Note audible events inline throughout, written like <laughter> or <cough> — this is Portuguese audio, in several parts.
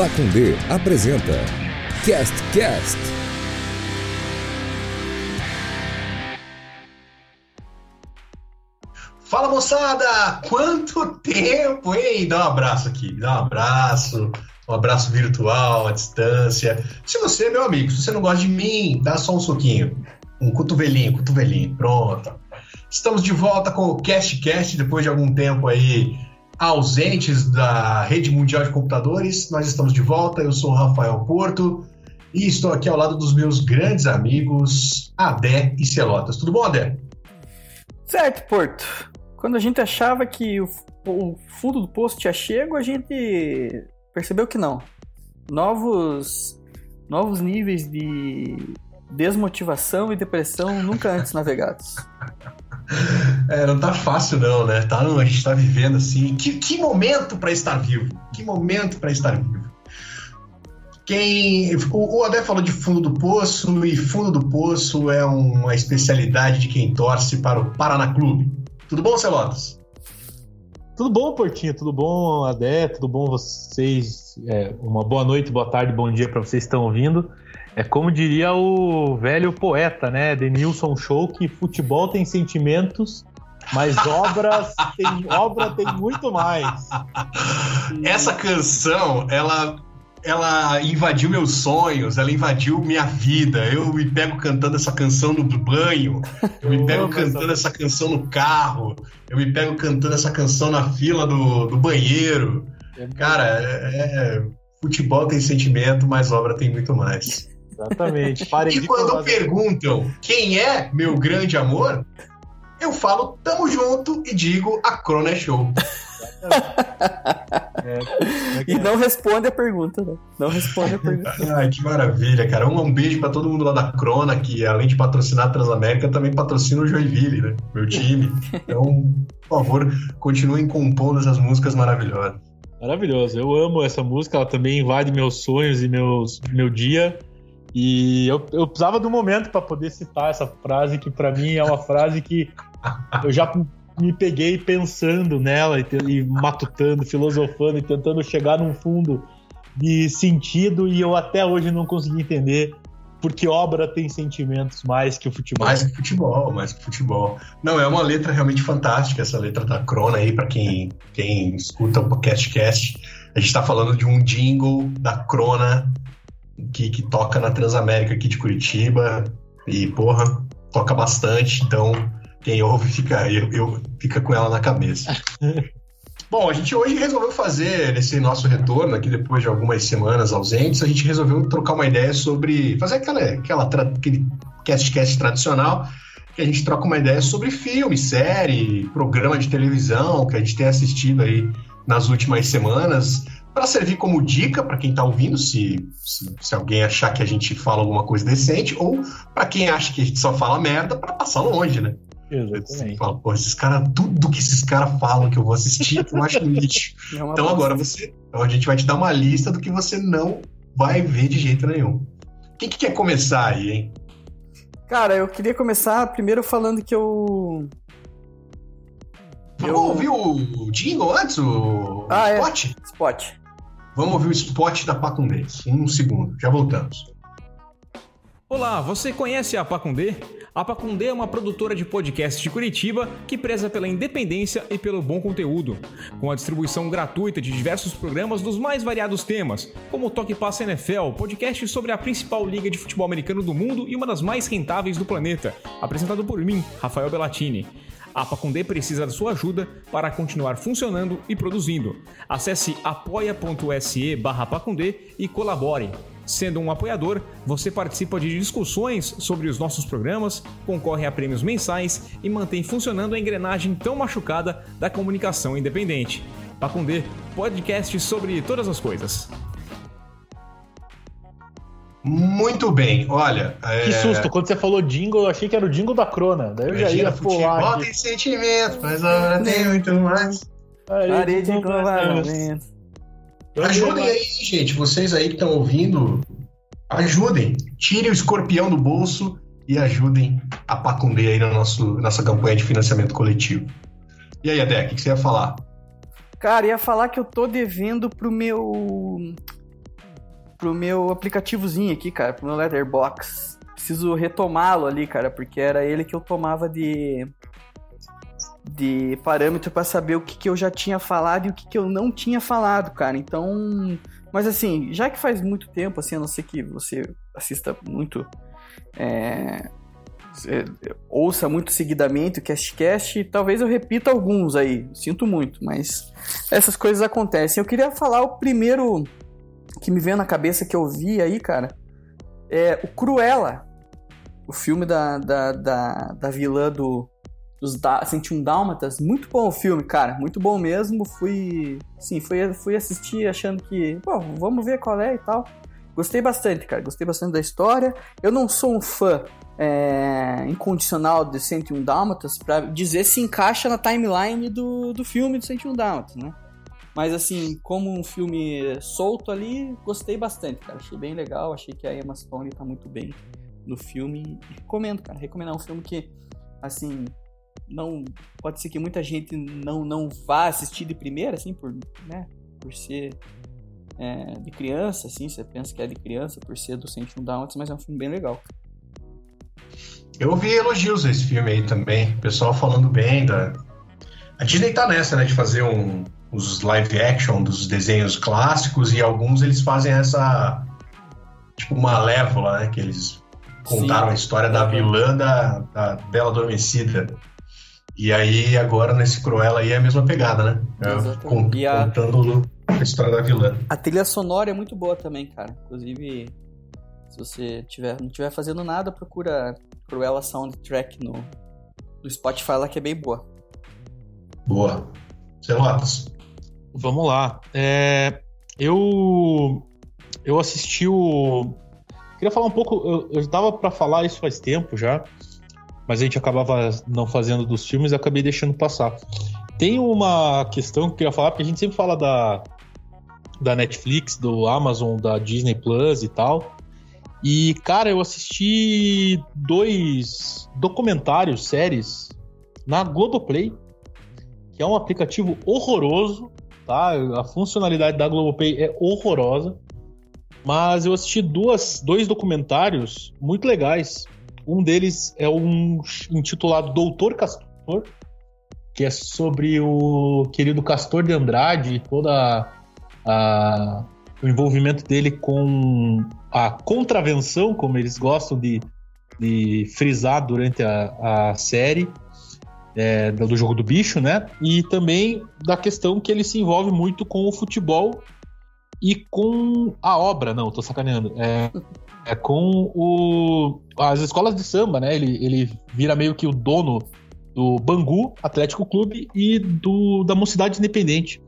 Pacundê apresenta Cast Cast. Fala moçada! Quanto tempo, hein? Dá um abraço aqui, dá um abraço, um abraço virtual à distância. Se você, meu amigo, se você não gosta de mim, dá só um soquinho, um cotovelinho, cotovelinho, pronto. Estamos de volta com o Cast Cast depois de algum tempo aí ausentes da rede mundial de computadores. Nós estamos de volta. Eu sou o Rafael Porto e estou aqui ao lado dos meus grandes amigos Adé e Celotas. Tudo bom, Adé? Certo, Porto. Quando a gente achava que o, o fundo do poço tinha chego, a gente percebeu que não. Novos, novos níveis de desmotivação e depressão nunca antes navegados. <laughs> <laughs> É, não tá fácil não, né? Tá, a gente tá vivendo assim. Que, que momento para estar vivo? Que momento para estar vivo? Quem o, o Adé falou de fundo do poço e fundo do poço é uma especialidade de quem torce para o Paraná Clube. Tudo bom, Celotas? Tudo bom, Portinho? Tudo bom, Adé? Tudo bom vocês? É, uma boa noite, boa tarde, bom dia para vocês que estão ouvindo. É como diria o velho poeta, né? Denilson Show, que futebol tem sentimentos, mas obras tem, obra tem muito mais. E... Essa canção, ela ela invadiu meus sonhos, ela invadiu minha vida. Eu me pego cantando essa canção no banho, eu me pego cantando essa canção no carro, eu me pego cantando essa canção na fila do, do banheiro. É Cara, é, é, futebol tem sentimento, mas obra tem muito mais. Exatamente. <laughs> e quando perguntam quem é meu grande amor, eu falo tamo junto e digo a Crona é show. É, é e não responde a pergunta, né? Não responde a pergunta. <laughs> Ai, que maravilha, cara. Um, um beijo para todo mundo lá da Crona, que além de patrocinar a Transamérica, também patrocina o Joinville, né? Meu time. Então, por favor, continuem compondo essas músicas maravilhosas. Maravilhoso. Eu amo essa música, ela também invade meus sonhos e meus, meu dia. E eu, eu precisava do momento para poder citar essa frase, que para mim é uma frase que eu já me peguei pensando nela e, e matutando, filosofando e tentando chegar num fundo de sentido e eu até hoje não consegui entender porque obra tem sentimentos mais que o futebol. Mais que futebol, mais que futebol. Não, é uma letra realmente fantástica, essa letra da Crona aí, para quem, quem escuta o podcast cast. A gente está falando de um jingle da Crona que, que toca na Transamérica aqui de Curitiba. E, porra, toca bastante, então quem ouve fica, eu, eu, fica com ela na cabeça. <laughs> Bom, a gente hoje resolveu fazer esse nosso retorno aqui depois de algumas semanas ausentes, a gente resolveu trocar uma ideia sobre fazer aquela, aquela aquele cast cast tradicional que a gente troca uma ideia sobre filme, série, programa de televisão que a gente tem assistido aí nas últimas semanas para servir como dica para quem está ouvindo, se, se, se, alguém achar que a gente fala alguma coisa decente, ou para quem acha que a gente só fala merda, para passar longe, né? Exatamente. Fala, pô, esses caras, tudo que esses caras falam que eu vou assistir, eu acho lixo. <laughs> É então agora você. Então a gente vai te dar uma lista do que você não vai ver de jeito nenhum. Quem que quer começar aí, hein? Cara, eu queria começar primeiro falando que eu. Eu... ouvir o jingle antes, o ah, spot? É. Spot. Vamos ouvir o spot da Pacundê. Um segundo, já voltamos. Olá, você conhece a Pacundê? A Pacundê é uma produtora de podcast de Curitiba que preza pela independência e pelo bom conteúdo, com a distribuição gratuita de diversos programas dos mais variados temas, como o Toque Passa NFL, podcast sobre a principal liga de futebol americano do mundo e uma das mais rentáveis do planeta, apresentado por mim, Rafael Bellatini. A Pacundê precisa da sua ajuda para continuar funcionando e produzindo. Acesse apoia.se barra Pacundê e colabore. Sendo um apoiador, você participa de discussões sobre os nossos programas, concorre a prêmios mensais e mantém funcionando a engrenagem tão machucada da comunicação independente. Pacundê, podcast sobre todas as coisas. Muito bem, olha. É... Que susto, quando você falou jingle, eu achei que era o jingle da Crona. Daí eu já ia pular. Futebol tem sentimento, mas agora tem muito mais. Parede de compartilhamento. Ajudem aí, gente. Vocês aí que estão ouvindo, ajudem. Tirem o escorpião do bolso e ajudem a Pacundê aí na nosso, nossa campanha de financiamento coletivo. E aí, Adé, o que, você ia falar? Cara, ia falar que eu tô devendo pro meu pro meu aplicativozinho aqui, cara, pro meu Letterbox. Preciso retomá-lo ali, cara, porque era ele que eu tomava de de parâmetro para saber o que, que eu já tinha falado e o que, que eu não tinha falado, cara. Então, mas assim, já que faz muito tempo, assim, a não ser que você assista muito é, é, ouça muito seguidamente o CastCast, talvez eu repita alguns aí, sinto muito, mas essas coisas acontecem. Eu queria falar o primeiro que me veio na cabeça que eu vi aí, cara, é o Cruella, o filme da, da, da, da vilã do, dos da, 101 Dálmatas. Muito bom o filme, cara, muito bom mesmo. Fui, sim, fui, fui assistir achando que, pô, vamos ver qual é e tal. Gostei bastante, cara, gostei bastante da história. Eu não sou um fã é, incondicional de 101 Dálmatas para dizer se encaixa na timeline do, do filme de 101 Dálmatas, né? Mas assim, como um filme solto ali, gostei bastante, cara. Achei bem legal, achei que a Emma Stone tá muito bem no filme. Recomendo, cara. Recomendo. É um filme que, assim, não. Pode ser que muita gente não, não vá assistir de primeira, assim, por, né, por ser é, de criança, assim. Você pensa que é de criança por ser do 101 Dálmatas, mas é um filme bem legal. Eu vi elogios a esse filme aí também. Pessoal falando bem da. A Disney tá nessa, né? De fazer um, os live action dos desenhos clássicos e alguns eles fazem essa. Tipo, uma lévola, né? Que eles contaram Sim. a história da vilã da, da Bela Adormecida. E aí, agora nesse Cruella aí é a mesma pegada, né? É, cont a... Contando a história da vilã. A trilha sonora é muito boa também, cara. Inclusive, se você tiver, não estiver fazendo nada, procura Cruella Soundtrack no, no Spotify lá que é bem boa. Boa. Celotas. Vamos lá. É, eu eu assisti o queria falar um pouco. Eu, eu dava para falar isso faz tempo já, mas a gente acabava não fazendo dos filmes e acabei deixando passar. Tem uma questão que eu queria falar porque a gente sempre fala da da Netflix, do Amazon, da Disney Plus e tal. E, cara, eu assisti dois documentários, séries, na Globoplay, que é um aplicativo horroroso, tá? A funcionalidade da Globoplay é horrorosa. Mas eu assisti duas, dois documentários muito legais. Um deles é um intitulado Doutor Castor, que é sobre o querido Castor de Andrade e toda o envolvimento dele com a contravenção, como eles gostam de, de frisar durante a, a série é, do jogo do bicho, né? E também da questão que ele se envolve muito com o futebol e com a obra, não, tô sacaneando. É, é com o, as escolas de samba, né? Ele, ele vira meio que o dono do Bangu Atlético Clube e do, da Mocidade Independente.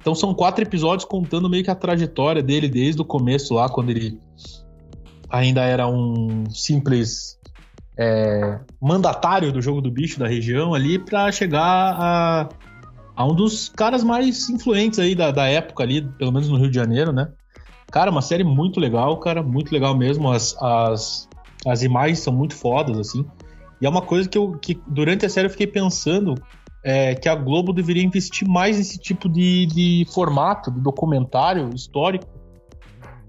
Então são quatro episódios contando meio que a trajetória dele desde o começo lá, quando ele ainda era um simples é, mandatário do jogo do bicho da região ali, para chegar a, a, um dos caras mais influentes aí da, da época ali, pelo menos no Rio de Janeiro, né? Cara, uma série muito legal, cara, muito legal mesmo. As, as, as imagens são muito fodas, assim. E é uma coisa que eu que durante a série eu fiquei pensando é, que a Globo deveria investir mais nesse tipo de, de formato, de documentário histórico.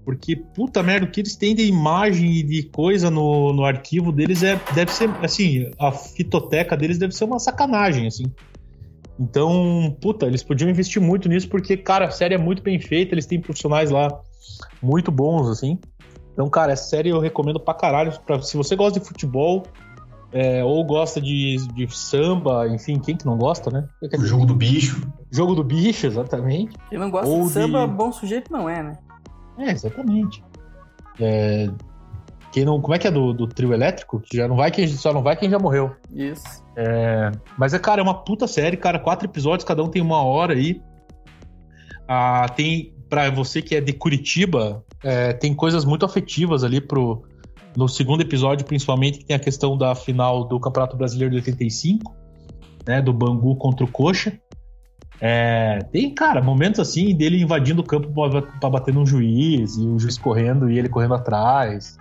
Porque, puta merda, o que eles têm de imagem e de coisa no, no arquivo deles é, deve ser, assim, a fitoteca deles deve ser uma sacanagem, assim. Então, puta, eles podiam investir muito nisso porque, cara, a série é muito bem feita, eles têm profissionais lá muito bons, assim. Então, cara, essa série eu recomendo pra caralho. Pra, se você gosta de futebol, é, ou gosta de, de samba, enfim, quem que não gosta, né? O jogo do bicho. Jogo do bicho, exatamente. Quem não gosta ou de samba, de... bom sujeito não é, né? É, exatamente. É, quem não, como é que é do, do trio elétrico? Que já não vai quem só não vai quem já morreu. Isso. É, mas é cara, é uma puta série, cara, quatro episódios, cada um tem uma hora aí. Ah, tem para você que é de Curitiba, é, tem coisas muito afetivas ali pro no segundo episódio, principalmente, que tem a questão da final do Campeonato Brasileiro de 85, né? Do Bangu contra o Coxa. É, tem, cara, momentos assim dele invadindo o campo para bater num juiz, e o juiz correndo e ele correndo atrás.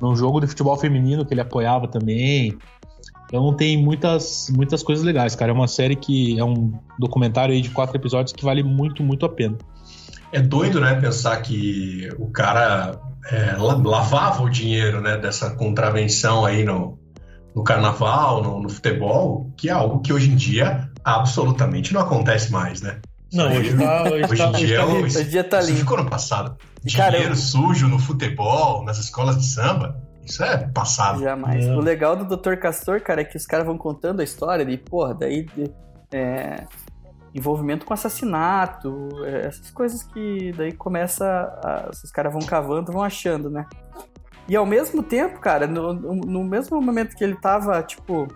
Num jogo de futebol feminino que ele apoiava também. Então tem muitas, muitas coisas legais, cara. É uma série que é um documentário aí de quatro episódios que vale muito, muito a pena. É doido, né, pensar que o cara é, lavava o dinheiro, né, dessa contravenção aí no, no carnaval, no, no, futebol, que é algo que hoje em dia absolutamente não acontece mais, né? Não, hoje, tá, <laughs> hoje, hoje tá, em dia, tá, hoje, hoje dia tá isso limpo. ficou no passado. Dinheiro eu- sujo no futebol, nas escolas de samba, isso é passado. Jamais. É. O legal do Dr. Castor, cara, é que os caras vão contando a história de, porra, daí de- é, envolvimento com assassinato, é, essas coisas que daí começa, a, os caras vão cavando, vão achando, né? E ao mesmo tempo, cara, no, no- no mesmo momento que ele tava, tipo,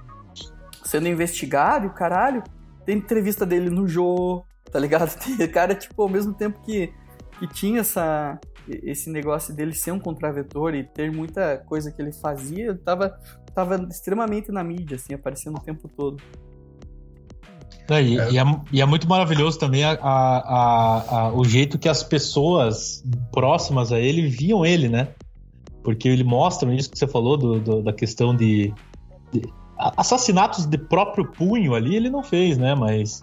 sendo investigado e o caralho, tem entrevista dele no Jô, tá ligado? <laughs> Tem cara, tipo, ao mesmo tempo que, que tinha essa, esse negócio dele ser um contraventor e ter muita coisa que ele fazia, ele tava, tava extremamente na mídia, assim, aparecendo o tempo todo. É, e, e é, e é muito maravilhoso também a, a- a- a- o jeito que as pessoas próximas a ele viam ele, né? Porque ele mostra isso que você falou do, do- da questão de, de- assassinatos de próprio punho ali, ele não fez, né? Mas,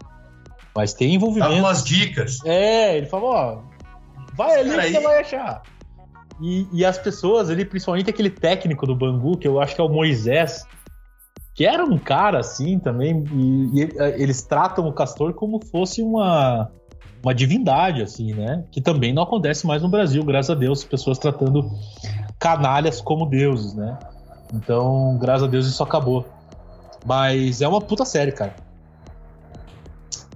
mas tem Dá envolvimento. umas dicas. É, ele falou, ó, vai ali que você vai achar. E, e as pessoas ali, principalmente aquele técnico do Bangu, que eu acho que é o Moisés, que era um cara assim também, e, e eles tratam o Castor como fosse uma, uma divindade, assim, né? Que também não acontece mais no Brasil, graças a Deus, pessoas tratando canalhas como deuses, né? Então, graças a Deus, isso acabou. Mas é uma puta série, cara.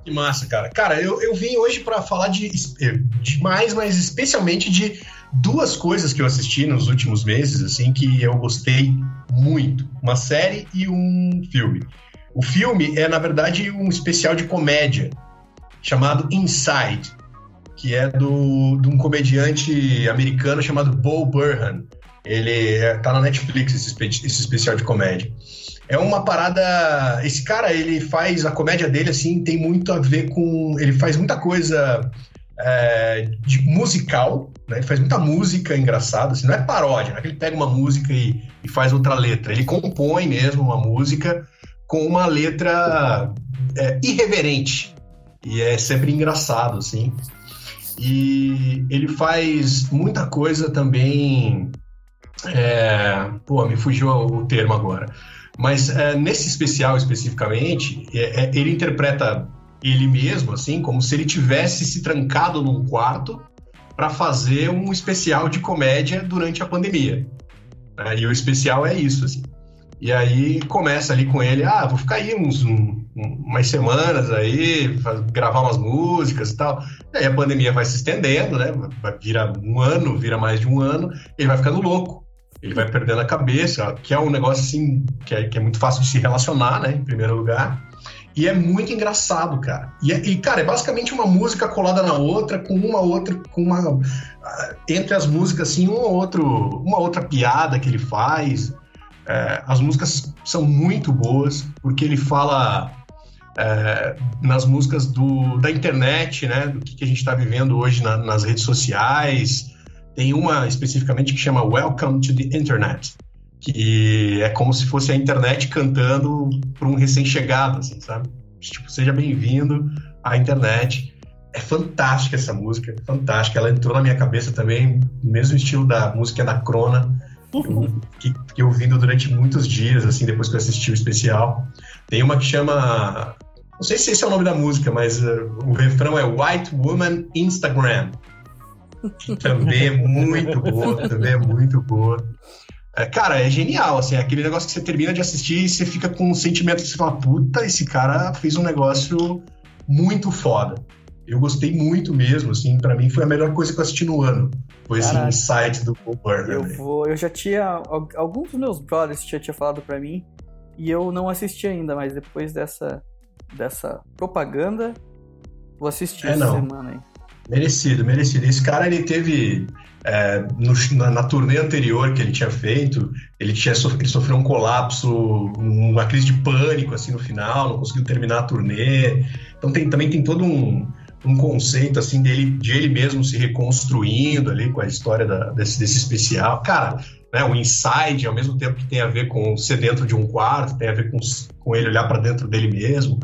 Que massa, cara. Cara, eu, eu vim hoje pra falar de, de mais, mas especialmente de duas coisas que eu assisti nos últimos meses, assim, que eu gostei muito. Uma série e um filme. O filme é, na verdade, um especial de comédia chamado Inside, que é do, de um comediante americano chamado Bo Burnham. Ele é, tá na Netflix, esse, esse especial de comédia. É uma parada. Esse cara, ele faz a comédia dele, assim, tem muito a ver com. Ele faz muita coisa é, de musical, né? Ele faz muita música engraçada, assim, não é paródia, não é que ele pega uma música e, e faz outra letra. Ele compõe mesmo uma música com uma letra é, irreverente. E é sempre engraçado, assim. E ele faz muita coisa também. é, pô, me fugiu o termo agora. Mas é, nesse especial especificamente, é, é, ele interpreta ele mesmo, assim, como se ele tivesse se trancado num quarto para fazer um especial de comédia durante a pandemia. né? E o especial é isso, assim. E aí começa ali com ele, ah, vou ficar aí uns, um- um- umas semanas aí, gravar umas músicas e tal. E aí a pandemia vai se estendendo, né? Vira um ano, vira mais de um ano, ele vai ficando louco. Ele vai perdendo a cabeça, que é um negócio assim, que é, que é muito fácil de se relacionar, né? Em primeiro lugar. E é muito engraçado, cara. E, é- e, cara, é basicamente uma música colada na outra, com uma outra, com uma. ah, Entre as músicas, assim, um ou outro, uma outra piada que ele faz. É, as músicas são muito boas, porque ele fala é, nas músicas do, da internet, né? Do que, que a gente está vivendo hoje na- nas redes sociais. Tem uma especificamente que chama Welcome to the Internet, que é como se fosse a internet cantando para um recém-chegado, assim, sabe? Tipo, seja bem-vindo à internet. É fantástica essa música, fantástica. Ela entrou na minha cabeça também, no mesmo estilo da música da Crona, eu, que, que eu ouvindo durante muitos dias, assim, depois que eu assisti o especial. Tem uma que chama. Não sei se esse é o nome da música, mas uh, o refrão é White Woman Instagram. Também é muito boa, também é muito boa. É, cara, é genial, assim, é aquele negócio que você termina de assistir e você fica com um sentimento que você fala, puta, esse cara fez um negócio muito foda. Eu gostei muito mesmo, assim, pra mim foi a melhor coisa que eu assisti no ano. Foi esse Caraca. insight do Paul Burner. Eu né? vou. Eu já tinha. al- Alguns dos meus brothers já tinham falado pra mim. E eu não assisti ainda, mas depois dessa, dessa propaganda, vou assistir É, essa não. semana aí. Merecido, merecido. Esse cara, ele teve. é, no- na, na turnê anterior que ele tinha feito, ele, tinha, sof- ele sofreu um colapso, uma crise de pânico, assim, no final, não conseguiu terminar a turnê. Então tem, também tem todo um, um conceito, assim, dele, de ele mesmo se reconstruindo ali com a história da- desse, desse especial. Cara, né, o Inside, ao mesmo tempo que tem a ver com ser dentro de um quarto, tem a ver com, com ele olhar para dentro dele mesmo.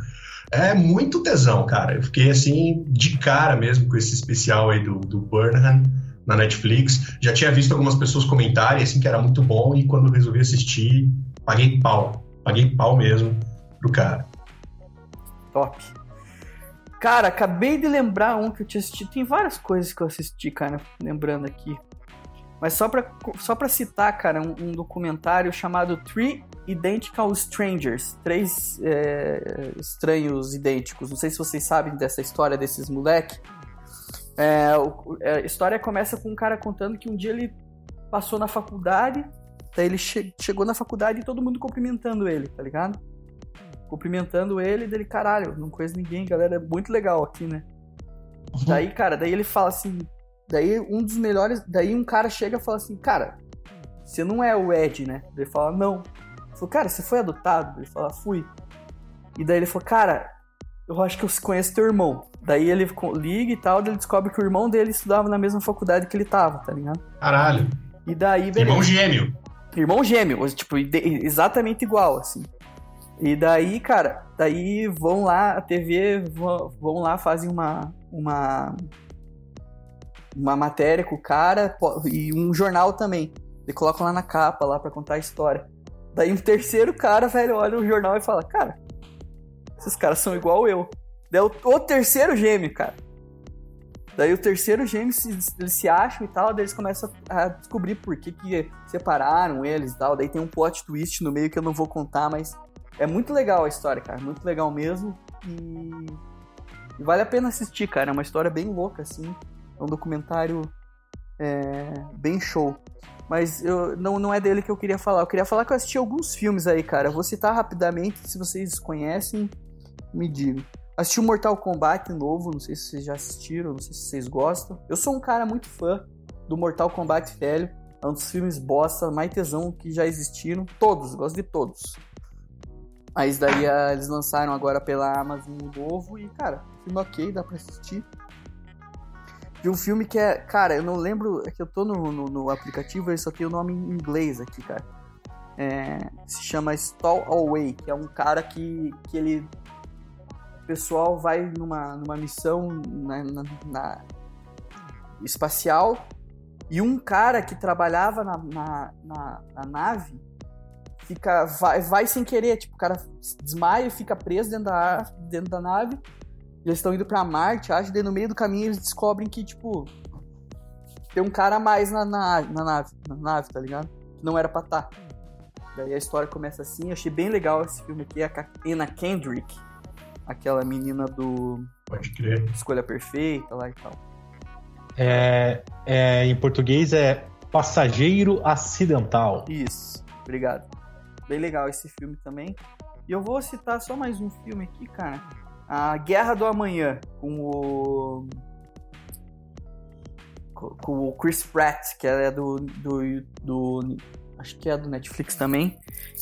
É muito tesão, cara. Eu fiquei assim, de cara mesmo com esse especial aí do, do Burnham na Netflix. Já tinha visto algumas pessoas comentarem assim que era muito bom e quando resolvi assistir, paguei pau. Paguei pau mesmo pro cara. Top. Cara, acabei de lembrar um que eu tinha assistido. Tem várias coisas que eu assisti, cara, lembrando aqui. Mas só pra, só pra citar, cara, um, um documentário chamado Three Identical Strangers. Três é, estranhos idênticos. Não sei se vocês sabem dessa história desses moleques. É, é, a história começa com um cara contando que um dia ele passou na faculdade, daí ele che chegou na faculdade e todo mundo cumprimentando ele, tá ligado? Cumprimentando ele, dele, caralho, não conheço ninguém, galera, é muito legal aqui, né? Uhum. Daí, cara, daí ele fala assim, daí um dos melhores, daí um cara chega e fala assim, cara, você não é o Ed, né? Ele fala, não. Falou, cara, você foi adotado? Ele fala, fui. E daí ele falou, cara, eu acho que eu conheço teu irmão. Daí ele liga e tal, ele descobre que o irmão dele estudava na mesma faculdade que ele tava, tá ligado? Caralho. E daí, beleza. Irmão gêmeo. Irmão gêmeo, tipo, exatamente igual, assim. E daí, cara, daí vão lá, a TV, vão lá, fazem uma, uma, uma matéria com o cara e um jornal também. E colocam lá na capa, lá pra contar a história. Daí um terceiro cara, velho, olha o jornal e fala, cara, esses caras são igual eu. Daí o, o terceiro gêmeo, cara. Daí o terceiro gêmeo, se, eles se acham e tal, daí eles começam a descobrir por que, que separaram eles e tal. Daí tem um plot twist no meio que eu não vou contar, mas é muito legal a história, cara. Muito legal mesmo. E, e vale a pena assistir, cara. É uma história bem louca, assim. É um documentário é, bem show. Mas eu, não, não é dele que eu queria falar. Eu queria falar que eu assisti alguns filmes aí, cara. Eu vou citar rapidamente, se vocês conhecem me digam. Assisti o Mortal Kombat novo, não sei se vocês já assistiram, não sei se vocês gostam. Eu sou um cara muito fã do Mortal Kombat velho. É um dos filmes bosta, mais tesão que já existiram. Todos, gosto de todos. Mas daí ah, eles lançaram agora pela Amazon novo e, cara, filme ok, dá pra assistir. De um filme que é. Cara, eu não lembro. É que eu tô no, no, no aplicativo, ele só tem o nome em inglês aqui, cara. É, se chama Stall Away, que é um cara que, que ele o pessoal vai numa, numa missão na, na, na espacial e um cara que trabalhava na, na, na, na, nave fica vai, vai sem querer, tipo, o cara desmaia e fica preso dentro da, dentro da nave. E eles estão indo para Marte, acho, e no meio do caminho eles descobrem que, tipo, tem um cara a mais na, na, na nave, na nave, tá ligado? Que não era pra estar. Tá. Daí a história começa assim, eu achei bem legal esse filme aqui, a Anna Kendrick aquela menina do. Pode crer. Escolha Perfeita lá e tal. É, é, em português é Passageiro Acidental. Isso, obrigado. Bem legal esse filme também. E eu vou citar só mais um filme aqui, cara. A Guerra do Amanhã, com o. Com o Chris Pratt, que é do, do, do acho que é do Netflix também,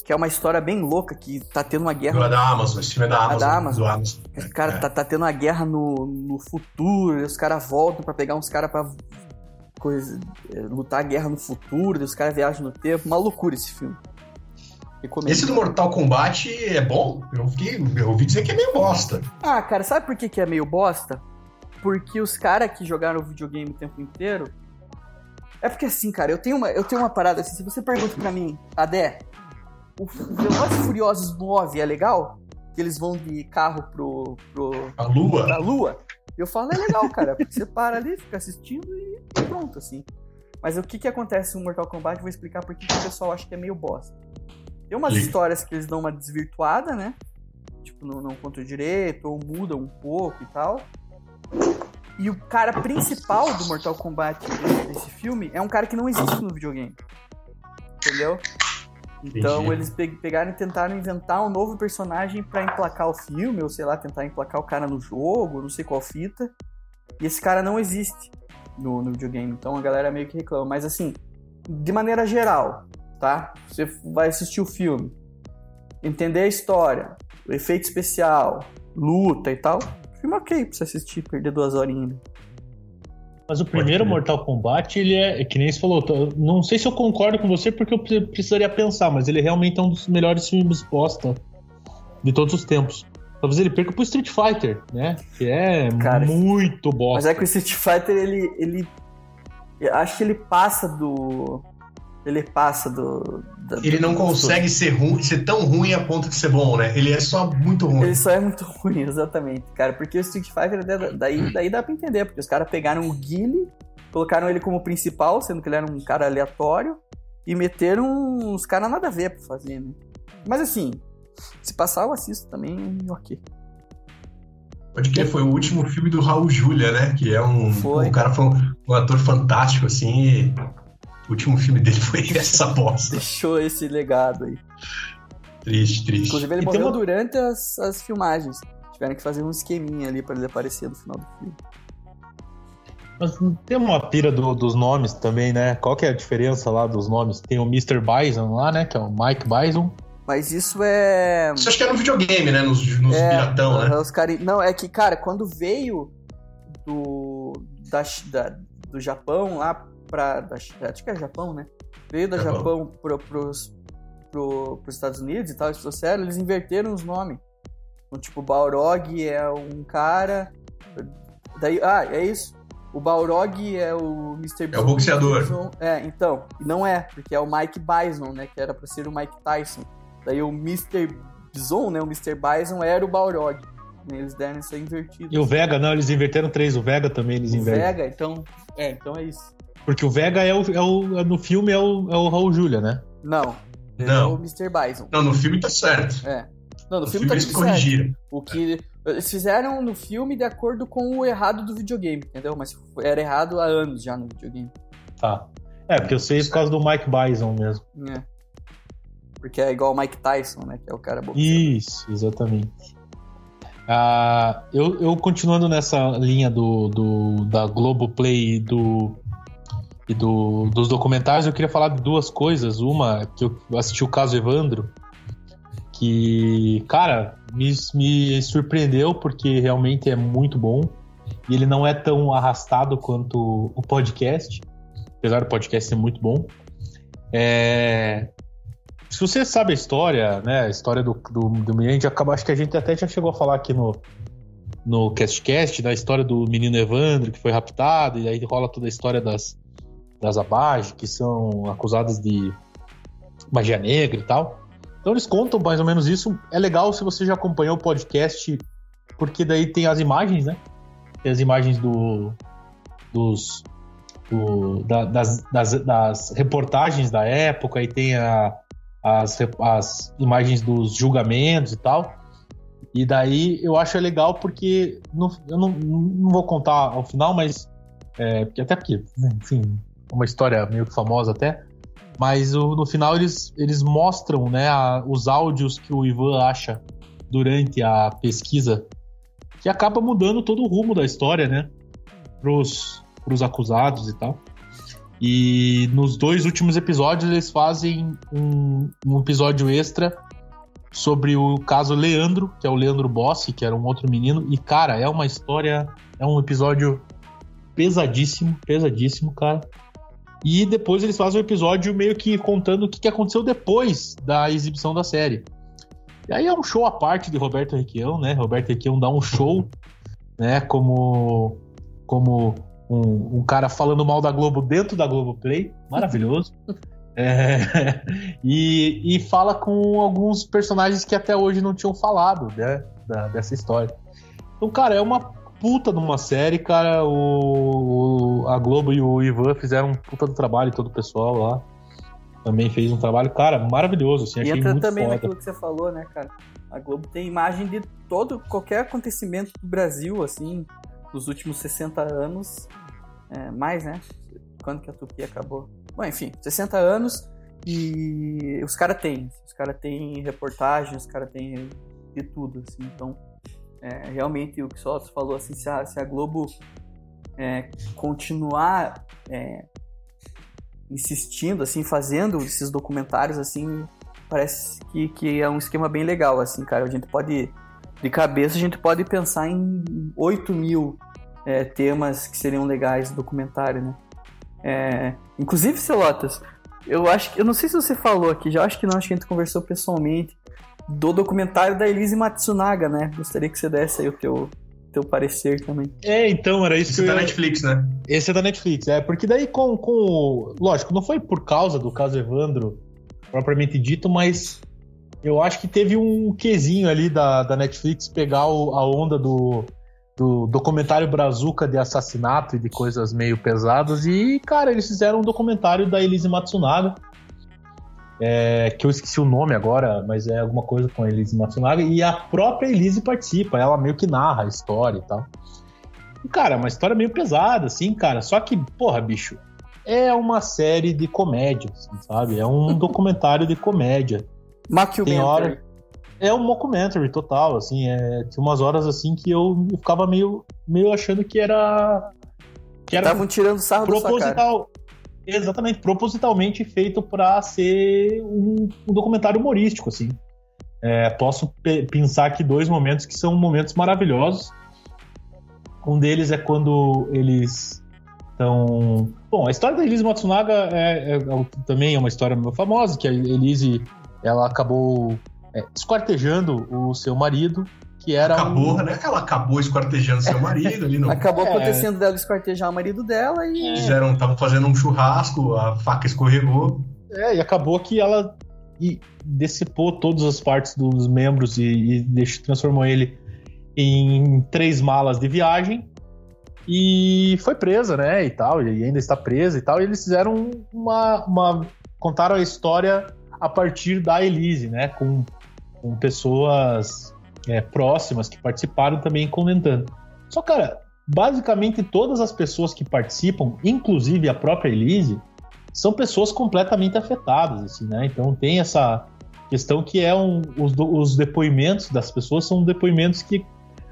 que é uma história bem louca, que tá tendo uma guerra... É da Amazon, esse filme é da Amazon. da Amazon. Do Amazon. Cara, é. tá, tá tendo uma guerra no, no futuro, os caras voltam para pegar uns caras pra coisa, é, lutar a guerra no futuro, os caras viajam no tempo, uma loucura esse filme. Esse do Mortal Kombat é bom? Eu, fiquei, eu ouvi dizer que é meio bosta. Ah, cara, sabe por que, que é meio bosta? Porque os caras que jogaram o videogame o tempo inteiro é porque assim, cara, eu tenho uma, eu tenho uma parada assim, se você pergunta pra mim, Adé, o Velozes Furiosos 9 é legal? Que eles vão de carro pro... pro a lua? Pra lua? Eu falo, é legal, cara, porque você para ali, fica assistindo e pronto, assim. Mas o que que acontece no Mortal Kombat, eu vou explicar porque o pessoal acha que é meio bosta. Tem umas histórias que eles dão uma desvirtuada, né? Tipo, não, não contam direito, ou mudam um pouco e tal. E o cara principal do Mortal Kombat desse filme é um cara que não existe no videogame. Entendeu? Então Entendi. eles pegaram e tentaram inventar um novo personagem para emplacar o filme, ou sei lá, tentar emplacar o cara no jogo, não sei qual fita. E esse cara não existe no, no videogame, então a galera meio que reclama. Mas assim, de maneira geral, tá? Você vai assistir o filme, entender a história, o efeito especial, luta e tal, filme ok pra você assistir, perder duas horinhas. Mas o primeiro Mortal Kombat, ele é, que nem você falou, não sei se eu concordo com você porque eu precisaria pensar, mas ele realmente é um dos melhores filmes bosta de todos os tempos. Talvez ele perca pro Street Fighter, né? Que é Cara, muito bosta. Mas é que o Street Fighter, ele. ele acho que ele passa do. Ele passa do. da- Ele não do- consegue ser ruim, ser tão ruim a ponto de ser bom, né? Ele é só muito ruim. Ele só é muito <laughs> ruim, exatamente, cara. Porque o Street Fighter, da- daí, daí dá pra entender, porque os caras pegaram o Guile, colocaram ele como principal, sendo que ele era um cara aleatório, e meteram uns caras nada a ver pra fazer, né? Mas assim, se passar eu assisto também, ok. Pode crer, foi o último filme do Raul Julia, né? Que é um. Foi. O cara foi um, um ator fantástico, assim. E o último filme dele foi <laughs> essa bosta. Deixou esse legado aí. Triste, triste. Inclusive, ele E morreu uma- durante as, as filmagens. Tiveram que fazer um esqueminha ali pra ele aparecer no final do filme. Mas tem uma pira do- dos nomes também, né? Qual que é a diferença lá dos nomes? Tem o Mr. Bison lá, né? Que é o Mike Bison. Mas isso é. Isso acho que era no videogame, né? Nos, nos É, piratão, né? os cara... Não, é que, cara, quando veio do, da, da- do Japão lá pra. Da, acho que é Japão, né? Veio do Japão. Japão, pro, pros, pro, pros Estados Unidos e tal, eles trouxeram, eles inverteram os nomes. Então, tipo, Balrog é um cara. Daí, ah, é isso. O Balrog é o Mr. É o boxeador. Bison. É, então. Não é, porque é o Mike Bison, né? Que era pra ser o Mike Tyson. Daí o Mr. Bison, né? O Mr. Bison era o Balrog. né, Eles deram essa invertida. E o Vega, não, eles inverteram três. O Vega também eles O invertem. Vega, então. É, então é isso. Porque o Vega é o, é o- no filme é o, é o Raul Julia, né? Não. ele Não. É o Mr. Bison. Não, no filme tá certo. É. Não, no, No filme, filme tá eles tudo certo. corrigiram. O que. Eles fizeram no filme de acordo com o errado do videogame, entendeu? Mas era errado há anos já no videogame. Tá. É, porque eu sei por causa do Mike Bison mesmo. É. Porque é igual o Mike Tyson, né? Que é o cara. Isso, exatamente. Ah, eu, eu continuando nessa linha do, do da Globoplay e do e do, dos documentários, eu queria falar de duas coisas. Uma, que eu assisti o caso Evandro, que, cara, me, me surpreendeu porque realmente é muito bom. E ele não é tão arrastado quanto o podcast, apesar do podcast ser muito bom. É, se você sabe a história, né? A história do, do, do menino, acaba, acho que a gente até já chegou a falar aqui no, no CastCast, da história do menino Evandro, que foi raptado, e aí rola toda a história das, das Abage, que são acusadas de magia negra e tal. Então eles contam mais ou menos isso. É legal se você já acompanhou o podcast, porque daí tem as imagens, né? Tem as imagens do, dos, do- da- das, das, das reportagens da época, e tem a, as, as imagens dos julgamentos e tal. E daí eu acho legal porque no- eu não, não vou contar ao final, mas é, porque até porque, enfim, uma história meio que famosa até. Mas o- no final eles, eles mostram né, a- os áudios que o Ivan acha durante a pesquisa, que acaba mudando todo o rumo da história, né? Pros, pros acusados e tal. E nos dois últimos episódios eles fazem um, um episódio extra sobre o caso Leandro, que é o Leandro Bossi, que era um outro menino. E, cara, é uma história, é um episódio pesadíssimo, pesadíssimo, cara. E depois eles fazem um episódio meio que contando o que que aconteceu depois da exibição da série. E aí é um show à parte de Roberto Requião, né? Roberto Requião dá um show, né? Como, como um, um cara falando mal da Globo dentro da Globoplay. Maravilhoso. <laughs> É, <laughs> e, e fala com alguns personagens que até hoje não tinham falado né, da- dessa história. Então, cara, é uma puta de uma série, cara. O, o- a Globo e o Ivan fizeram um puta do trabalho, todo o pessoal lá também fez um trabalho, cara, maravilhoso. Assim, E entra também foda. naquilo que você falou, né, cara? A Globo tem imagem de todo, qualquer acontecimento do Brasil, assim, dos últimos 60 anos. É, mais, né? Quando que a Tupi acabou? Bom, enfim, 60 anos e os caras têm. Os caras têm reportagem, os caras têm de tudo, assim. Então, é, realmente, o que o Sotos falou, assim, se a, se a Globo é, continuar é, insistindo, assim, fazendo esses documentários, assim, parece que, que é um esquema bem legal, assim, cara. A gente pode, de cabeça, a gente pode pensar em 8 mil é, temas que seriam legais no documentário, né? É, inclusive, Celotas, eu acho que, eu não sei se você falou aqui, já acho que não, acho que a gente conversou pessoalmente, do documentário da Elise Matsunaga, né? Gostaria que você desse aí o teu, teu parecer também. É, então, era isso Esse que é eu da Netflix, né? Esse é da Netflix, é, porque daí com, com o- Lógico, não foi por causa do caso Evandro propriamente dito, mas eu acho que teve um quesinho ali da, da Netflix pegar o- a onda do, do documentário Brazuca de assassinato e de coisas meio pesadas, e, cara, eles fizeram um documentário da Elise Matsunaga, é, que eu esqueci o nome agora, mas é alguma coisa com a Elise Matsunaga, e a própria Elise participa, ela meio que narra a história e tal. E, cara, é uma história meio pesada, assim, cara. Só que, porra, bicho, é uma série de comédia, assim, sabe? É um <laughs> documentário de comédia. Mockumentary. hora- É um mockumentary total, assim. É, tinha umas horas, assim, que eu ficava meio, meio achando que era... Que era Estavam tirando sarro proposital. Exatamente, propositalmente feito para ser um, um documentário humorístico, assim. É, posso pe- pensar aqui dois momentos que são momentos maravilhosos. Um deles é quando eles estão. Bom, a história da Elise Matsunaga é, é- é- também é uma história famosa, que a Elise ela acabou é, esquartejando o seu marido, que era Acabou, um. né? Ela acabou esquartejando seu marido ali no. Acabou <laughs> É. acontecendo dela esquartejar o marido dela e. Fizeram, estavam fazendo um churrasco, a faca escorregou. É, e acabou que ela e decepou todas as partes dos membros e, e transformou ele em três malas de viagem e foi presa, né, e tal, e ainda está presa e tal, e eles fizeram uma, uma contaram a história a partir da Elise, né, com, com pessoas é, próximas que participaram também comentando. Só, cara, basicamente todas as pessoas que participam, inclusive a própria Elise, são pessoas completamente afetadas, assim, né? Então tem essa questão que é um, os, os depoimentos das pessoas são depoimentos que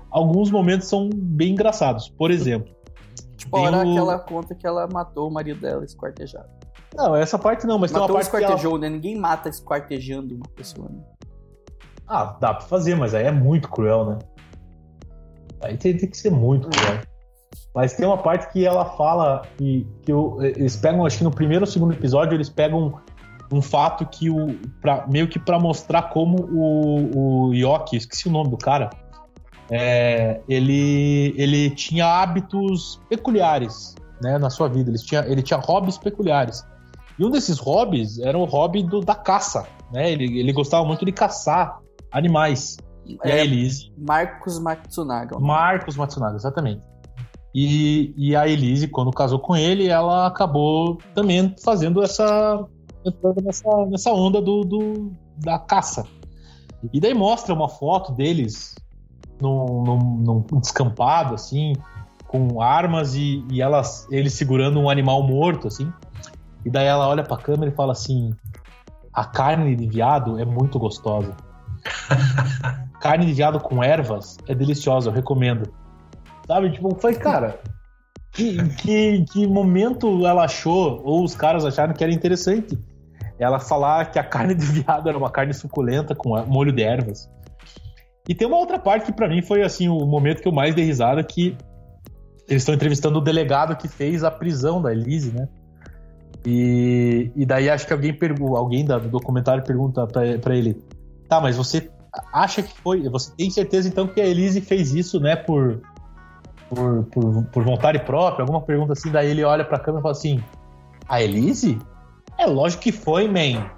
alguns momentos são bem engraçados. Por exemplo, Tipo, a tem hora o- que ela conta que ela matou o marido dela esquartejado. não, essa parte não, mas tem matou uma ou parte que ela... esquartejou, né? Ninguém mata esquartejando uma pessoa. Né? Ah, dá pra fazer, mas aí é muito cruel, né? Aí tem, tem que ser muito cruel. Mas tem uma parte que ela fala que, que o- eles pegam, acho que no primeiro ou segundo episódio, eles pegam um fato que o. Pra, meio que pra mostrar como o, o Yoki, esqueci o nome do cara, é, ele, ele tinha hábitos peculiares né, na sua vida. Ele tinha, ele tinha hobbies peculiares. E um desses hobbies era o hobby do- da caça. Né? Ele, ele gostava muito de caçar animais. E a É, Elise Marcos Matsunaga. Marcos Matsunaga, exatamente. E, e a Elise, quando casou com ele, ela acabou também fazendo essa. entrando nessa, nessa onda do, do- da caça. E daí mostra uma foto deles num, num- num descampado, assim, com armas e, e elas, ele segurando um animal morto, assim. E daí ela olha pra câmera e fala assim: a carne de viado é muito gostosa. <laughs> carne de viado com ervas é deliciosa, eu recomendo. Sabe? Tipo, foi, cara, que, que, que momento ela achou, ou os caras acharam que era interessante ela falar que a carne de viado era uma carne suculenta com molho de ervas. E tem uma outra parte que pra mim foi assim o momento que eu mais dei risada que eles estão entrevistando o delegado que fez a prisão da Elise, né? E, e daí acho que alguém alguém do documentário pergunta pra ele: "Tá, mas você acha que foi, você tem certeza então que a Elise fez isso, né, por por, por, por vontade própria?" Alguma pergunta assim, daí ele olha pra câmera e fala assim: "A Elise? É lógico que foi, man."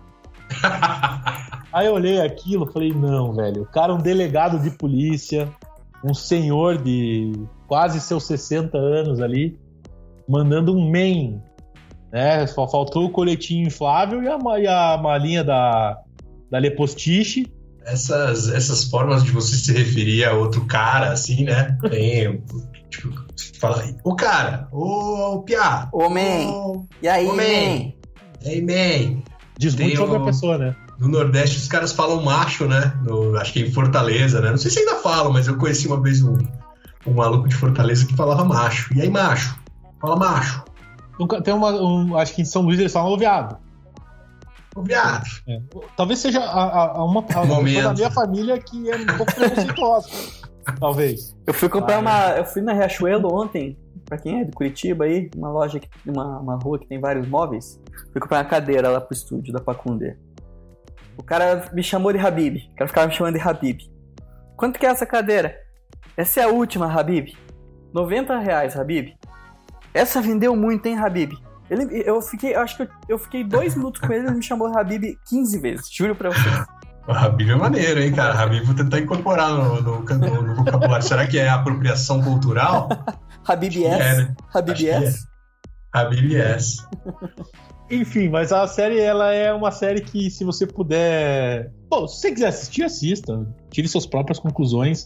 <laughs> Aí eu olhei aquilo e falei, não, velho, o cara é um delegado de polícia, um senhor de quase seus 60 anos ali, mandando um man, né? Só faltou o coletinho inflável e a, e a malinha da, da Lepostiche. Essas, essas formas de você se referir a outro cara, assim, né? Tem. Tipo, você fala, o cara, o Piá. Ô, man. E aí, Ô, man. man? Ei, man. Diz Tem muito sobre o- a pessoa, né? No Nordeste os caras falam macho, né? No- acho que em Fortaleza, né? Não sei se ainda falam, mas eu conheci uma vez um, um maluco de Fortaleza que falava macho. E aí, macho? Fala macho. Tem uma, um- acho que em São Luís eles falam "Ô, viado. Ô, viado. É. Talvez seja a, a- a uma, a, uma da minha família que é um pouco preconceituosa. <laughs> Talvez. Eu fui comprar Vai. uma. Eu fui na Riachuelo ontem, pra quem é de Curitiba aí, uma loja, que, uma, uma rua que tem vários móveis. Fui comprar uma cadeira lá pro estúdio da Pacundê. O cara me chamou de Habib. O cara ficava me chamando de Habib. Quanto que é essa cadeira? Essa é a última, Habib. 90 reais, Habib. Essa vendeu muito, hein, Habib? Ele, eu fiquei, eu acho que eu, eu fiquei dois minutos com ele e ele me chamou Habib 15 vezes, juro pra você. O Habib é maneiro, hein, cara? Habib vou tentar incorporar no, no, no, no vocabulário. Será que é apropriação cultural? <laughs> Habib yes. É, né? Habib yes. É. Habib yes. Enfim, mas a série ela é uma série que se você puder, bom, se você quiser assistir, assista, tire suas próprias conclusões.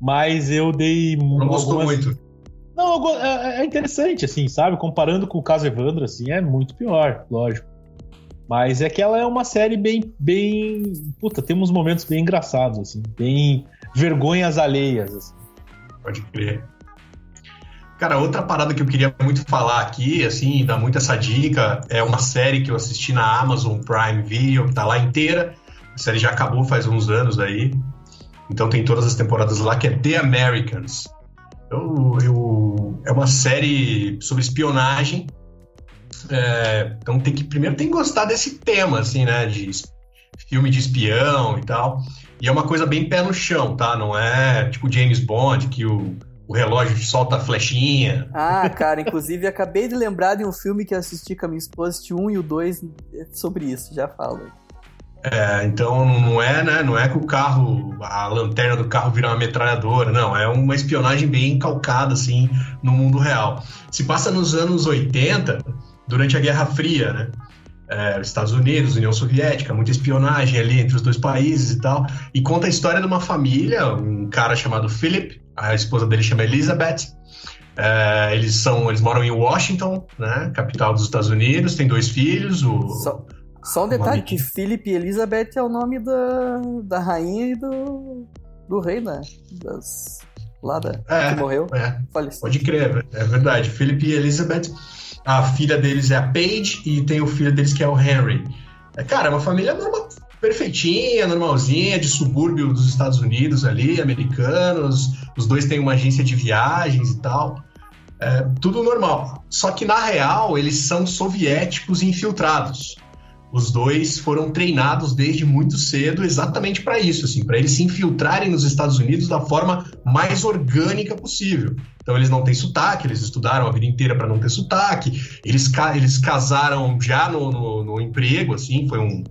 Mas eu dei Não algumas... gostou muito. Não, é, é interessante, assim, sabe? Comparando com o caso Evandro, assim, é muito pior, lógico. Mas é que ela é uma série bem, bem. Puta, tem uns momentos bem engraçados, assim, bem vergonhas alheias, assim. Pode crer. Cara, outra parada que eu queria muito falar aqui, assim, dar muito essa dica, é uma série que eu assisti na Amazon Prime Video, tá lá inteira. A série já acabou faz uns anos aí. Então tem todas as temporadas lá, que é The Americans. Eu, eu, é uma série sobre espionagem é, então tem que primeiro tem que gostar desse tema, assim, né? De filme de espião e tal. E é uma coisa bem pé no chão, tá? Não é tipo James Bond, que o, o relógio solta a flechinha. Ah, cara, inclusive acabei de lembrar de um filme que assisti com a minha esposa, o 1 e o 2 sobre isso, já falo. É, então não é, né? Não é que o carro, a lanterna do carro vira uma metralhadora, não. É uma espionagem bem calcada, assim, no mundo real. Se passa nos anos 80, durante a Guerra Fria, né? É, Estados Unidos, União Soviética, muita espionagem ali entre os dois países e tal. E conta a história de uma família, um cara chamado Philip, a esposa dele chama Elizabeth. É, eles são, eles moram em Washington, né, capital dos Estados Unidos, tem dois filhos. O, só, só um detalhe que Philip e Elizabeth é o nome da, da rainha e do, do rei, né? Das, lá da é, que morreu. É, pode crer, é verdade. Philip e Elizabeth a filha deles é a Paige e tem o filho deles que é o Henry. É, cara, é uma família normal, perfeitinha, normalzinha, de subúrbio dos Estados Unidos ali, americanos. Os dois têm uma agência de viagens e tal. É, tudo normal. Só que na real eles são soviéticos infiltrados. Os dois foram treinados desde muito cedo exatamente para isso, assim, para eles se infiltrarem nos Estados Unidos da forma mais orgânica possível. Então eles não têm sotaque, eles estudaram a vida inteira para não ter sotaque. Eles, eles casaram já no, no, no, emprego, assim, foi um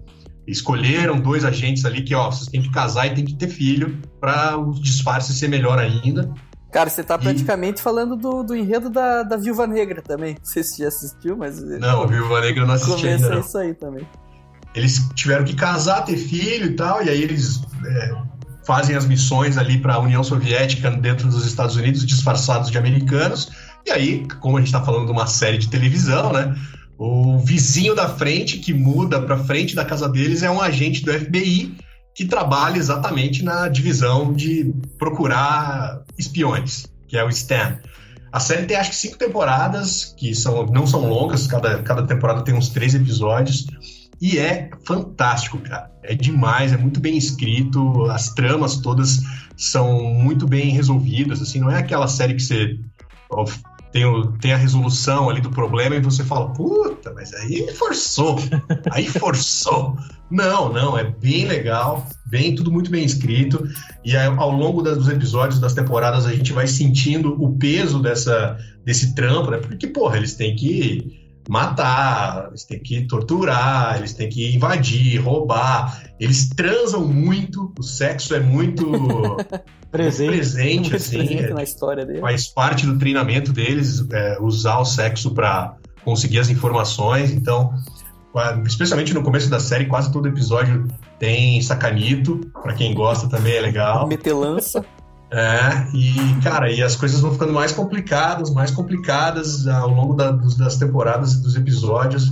escolheram dois agentes ali que, ó, vocês têm que casar e têm que ter filho para o disfarce ser melhor ainda. Cara, você tá praticamente e... falando do, do enredo da, da Viúva Negra também. <laughs> Não sei se já assistiu, mas. Não, a Viúva Negra não assisti ainda. Não. isso aí também. Eles tiveram que casar, ter filho e tal, e aí eles é, fazem as missões ali para a União Soviética dentro dos Estados Unidos, disfarçados de americanos. E aí, como a gente está falando de uma série de televisão, né? O vizinho da frente que muda para frente da casa deles é um agente do FBI que trabalha exatamente na divisão de procurar espiões, que é o STAN. A série tem acho que cinco temporadas, que são, não são longas, cada, cada temporada tem uns três episódios, e é fantástico, cara. É demais, é muito bem escrito, as tramas todas são muito bem resolvidas, assim, não é aquela série que você tem, o, tem a resolução ali do problema e você fala, puta, mas aí forçou, <laughs> aí forçou. Não, não, é bem legal, bem tudo muito bem escrito e aí, ao longo dos episódios das temporadas a gente vai sentindo o peso dessa desse trampo, né? Porque porra, eles têm que matar, eles têm que torturar, eles têm que invadir, roubar. Eles transam muito, o sexo é muito <laughs> presente, presente, muito assim, presente é, na história deles. Faz parte do treinamento deles é, usar o sexo para conseguir as informações. Então, especialmente no começo da série, quase todo episódio tem sacanito, para quem gosta também é legal. Metelança. É, e cara, e as coisas vão ficando mais complicadas, mais complicadas ao longo da, das temporadas e dos episódios.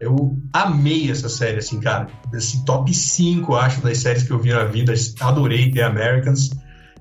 Eu amei essa série, assim, cara. Esse top 5, acho, das séries que eu vi na vida. Adorei The Americans.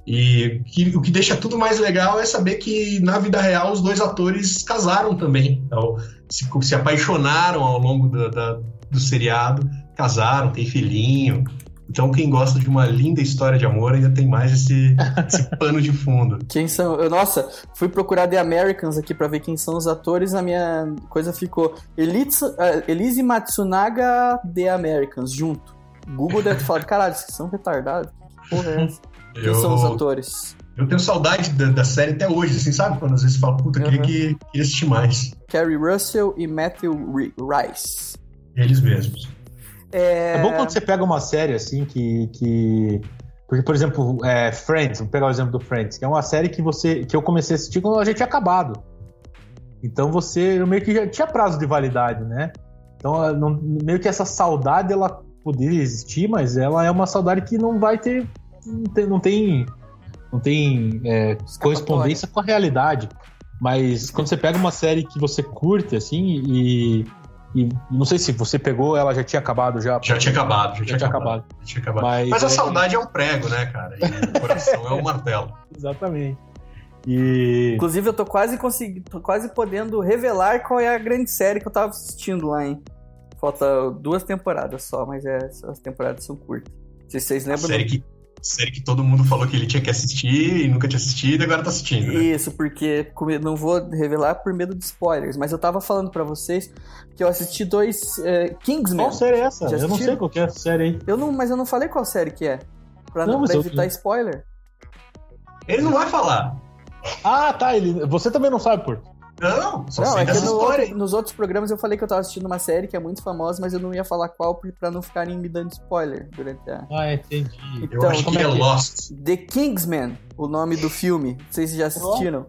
E que, o que deixa tudo mais legal é saber que na vida real os dois atores casaram também. Então, se, se apaixonaram ao longo da, da, do seriado, casaram, tem filhinho. Então, quem gosta de uma linda história de amor ainda tem mais esse, <laughs> esse pano de fundo. Quem são? Eu, nossa, fui procurar The Americans aqui para ver quem são os atores. A minha coisa ficou Elise, uh, Elise Matsunaga The Americans junto. Google deve falado, caralho, vocês são retardados? Que porra é essa? Quem Eu, são os atores? eu tenho saudade da, da série até hoje, assim, sabe? Quando às vezes fala, puta, eu queria, Uhum. que, queria assistir mais. Carrie Russell e Matthew Ri- Rice. Eles mesmos. É, É bom quando você pega uma série assim que. que... Porque, por exemplo, é, Friends, vou pegar o exemplo do Friends, que é uma série que você que eu comecei a assistir quando ela já tinha acabado. Então você eu meio que já tinha prazo de validade, né? Então não- meio que essa saudade ela poderia existir, mas ela é uma saudade que não vai ter. Não tem. Não tem, não tem, é, correspondência com a realidade. Mas quando você pega uma série que você curte, assim, e. E não sei se você pegou, ela já tinha acabado já. Já tinha acabado, já, Já tinha acabado. Já tinha acabado. Mas Mas, a é- saudade é um prego, né, cara? E o coração é um martelo. <laughs> Exatamente. E. Inclusive, eu tô quase conseguindo, tô quase podendo revelar qual é a grande série que eu tava assistindo lá, hein? Falta duas temporadas só, mas é, as temporadas são curtas. Se vocês A lembram. série que, série que todo mundo falou que ele tinha que assistir e nunca tinha assistido e agora tá assistindo. Né? Isso, porque eu não vou revelar por medo de spoilers, mas eu tava falando pra vocês que eu assisti dois é, Kingsman. Qual série é essa? Já eu não sei qual que é essa série aí. Eu não, mas eu não falei qual série que é. Pra, Não, pra eu- evitar spoiler. Ele não vai falar. Ah, tá. Ele... Você também não sabe, Porto. Não, só não, sei é que no história. outro- nos outros programas eu falei que eu tava assistindo uma série que é muito famosa, mas eu não ia falar qual pra não ficarem me dando spoiler durante a. Ah, entendi. Eu Então, acho como que é é que é? Lost. The Kingsman, o nome do filme. Vocês já assistiram?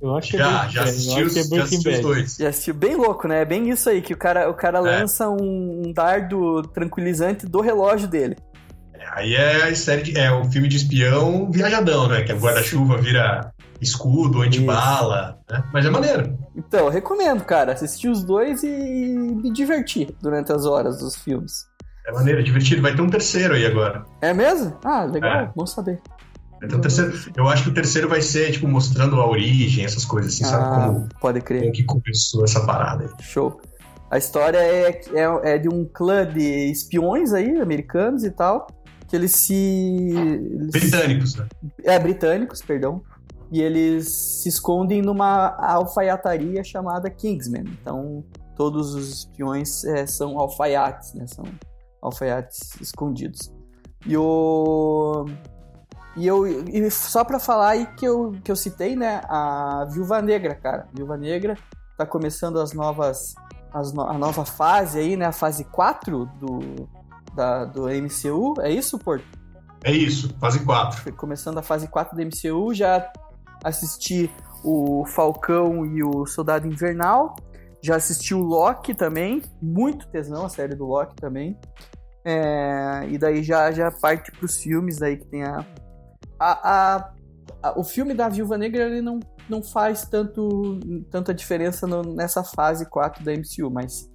Eu acho que é Já, Breaking já Bad. assisti, Eu os, acho que é já Breaking assisti os dois. Já assistiu? Bem louco, né? É bem isso aí, que o cara, o cara lança um, um dardo tranquilizante do relógio dele. Aí é a série de, é o filme de espião viajadão, né? Que o guarda-chuva vira escudo, antibala, né? Mas é maneiro. Então, eu recomendo, cara, assistir os dois e me divertir durante as horas dos filmes. É maneiro, é divertido. Vai ter um terceiro aí agora. É mesmo? Ah, legal, É. bom saber. Um terceiro. Eu acho que o terceiro vai ser, tipo, mostrando a origem, essas coisas assim, sabe? Ah, Como, pode como crer. que começou essa parada aí. Show. A história é, é, é de um clã de espiões aí, americanos e tal, que eles se. eles- Britânicos, né? É, britânicos, perdão. E eles se escondem numa alfaiataria chamada Kingsman. Então, todos os espiões é, são alfaiates, né? São alfaiates escondidos. E o. E eu. E só pra falar aí que eu, que eu citei, né? A Viúva Negra, cara. Viúva Negra tá começando as novas. As no- a nova fase aí, né? A fase 4 do, da, do MCU. É isso, Porto? É isso, fase 4. Foi começando a fase 4 do MCU, já assisti o Falcão e o Soldado Invernal, já assisti o Loki também, muito tesão a série do Loki também. É, e daí já, já parte pros filmes aí que tem a, a, a- a- o filme da Viúva Negra ele não, não faz tanto tanta diferença no- nessa fase 4 da MCU, mas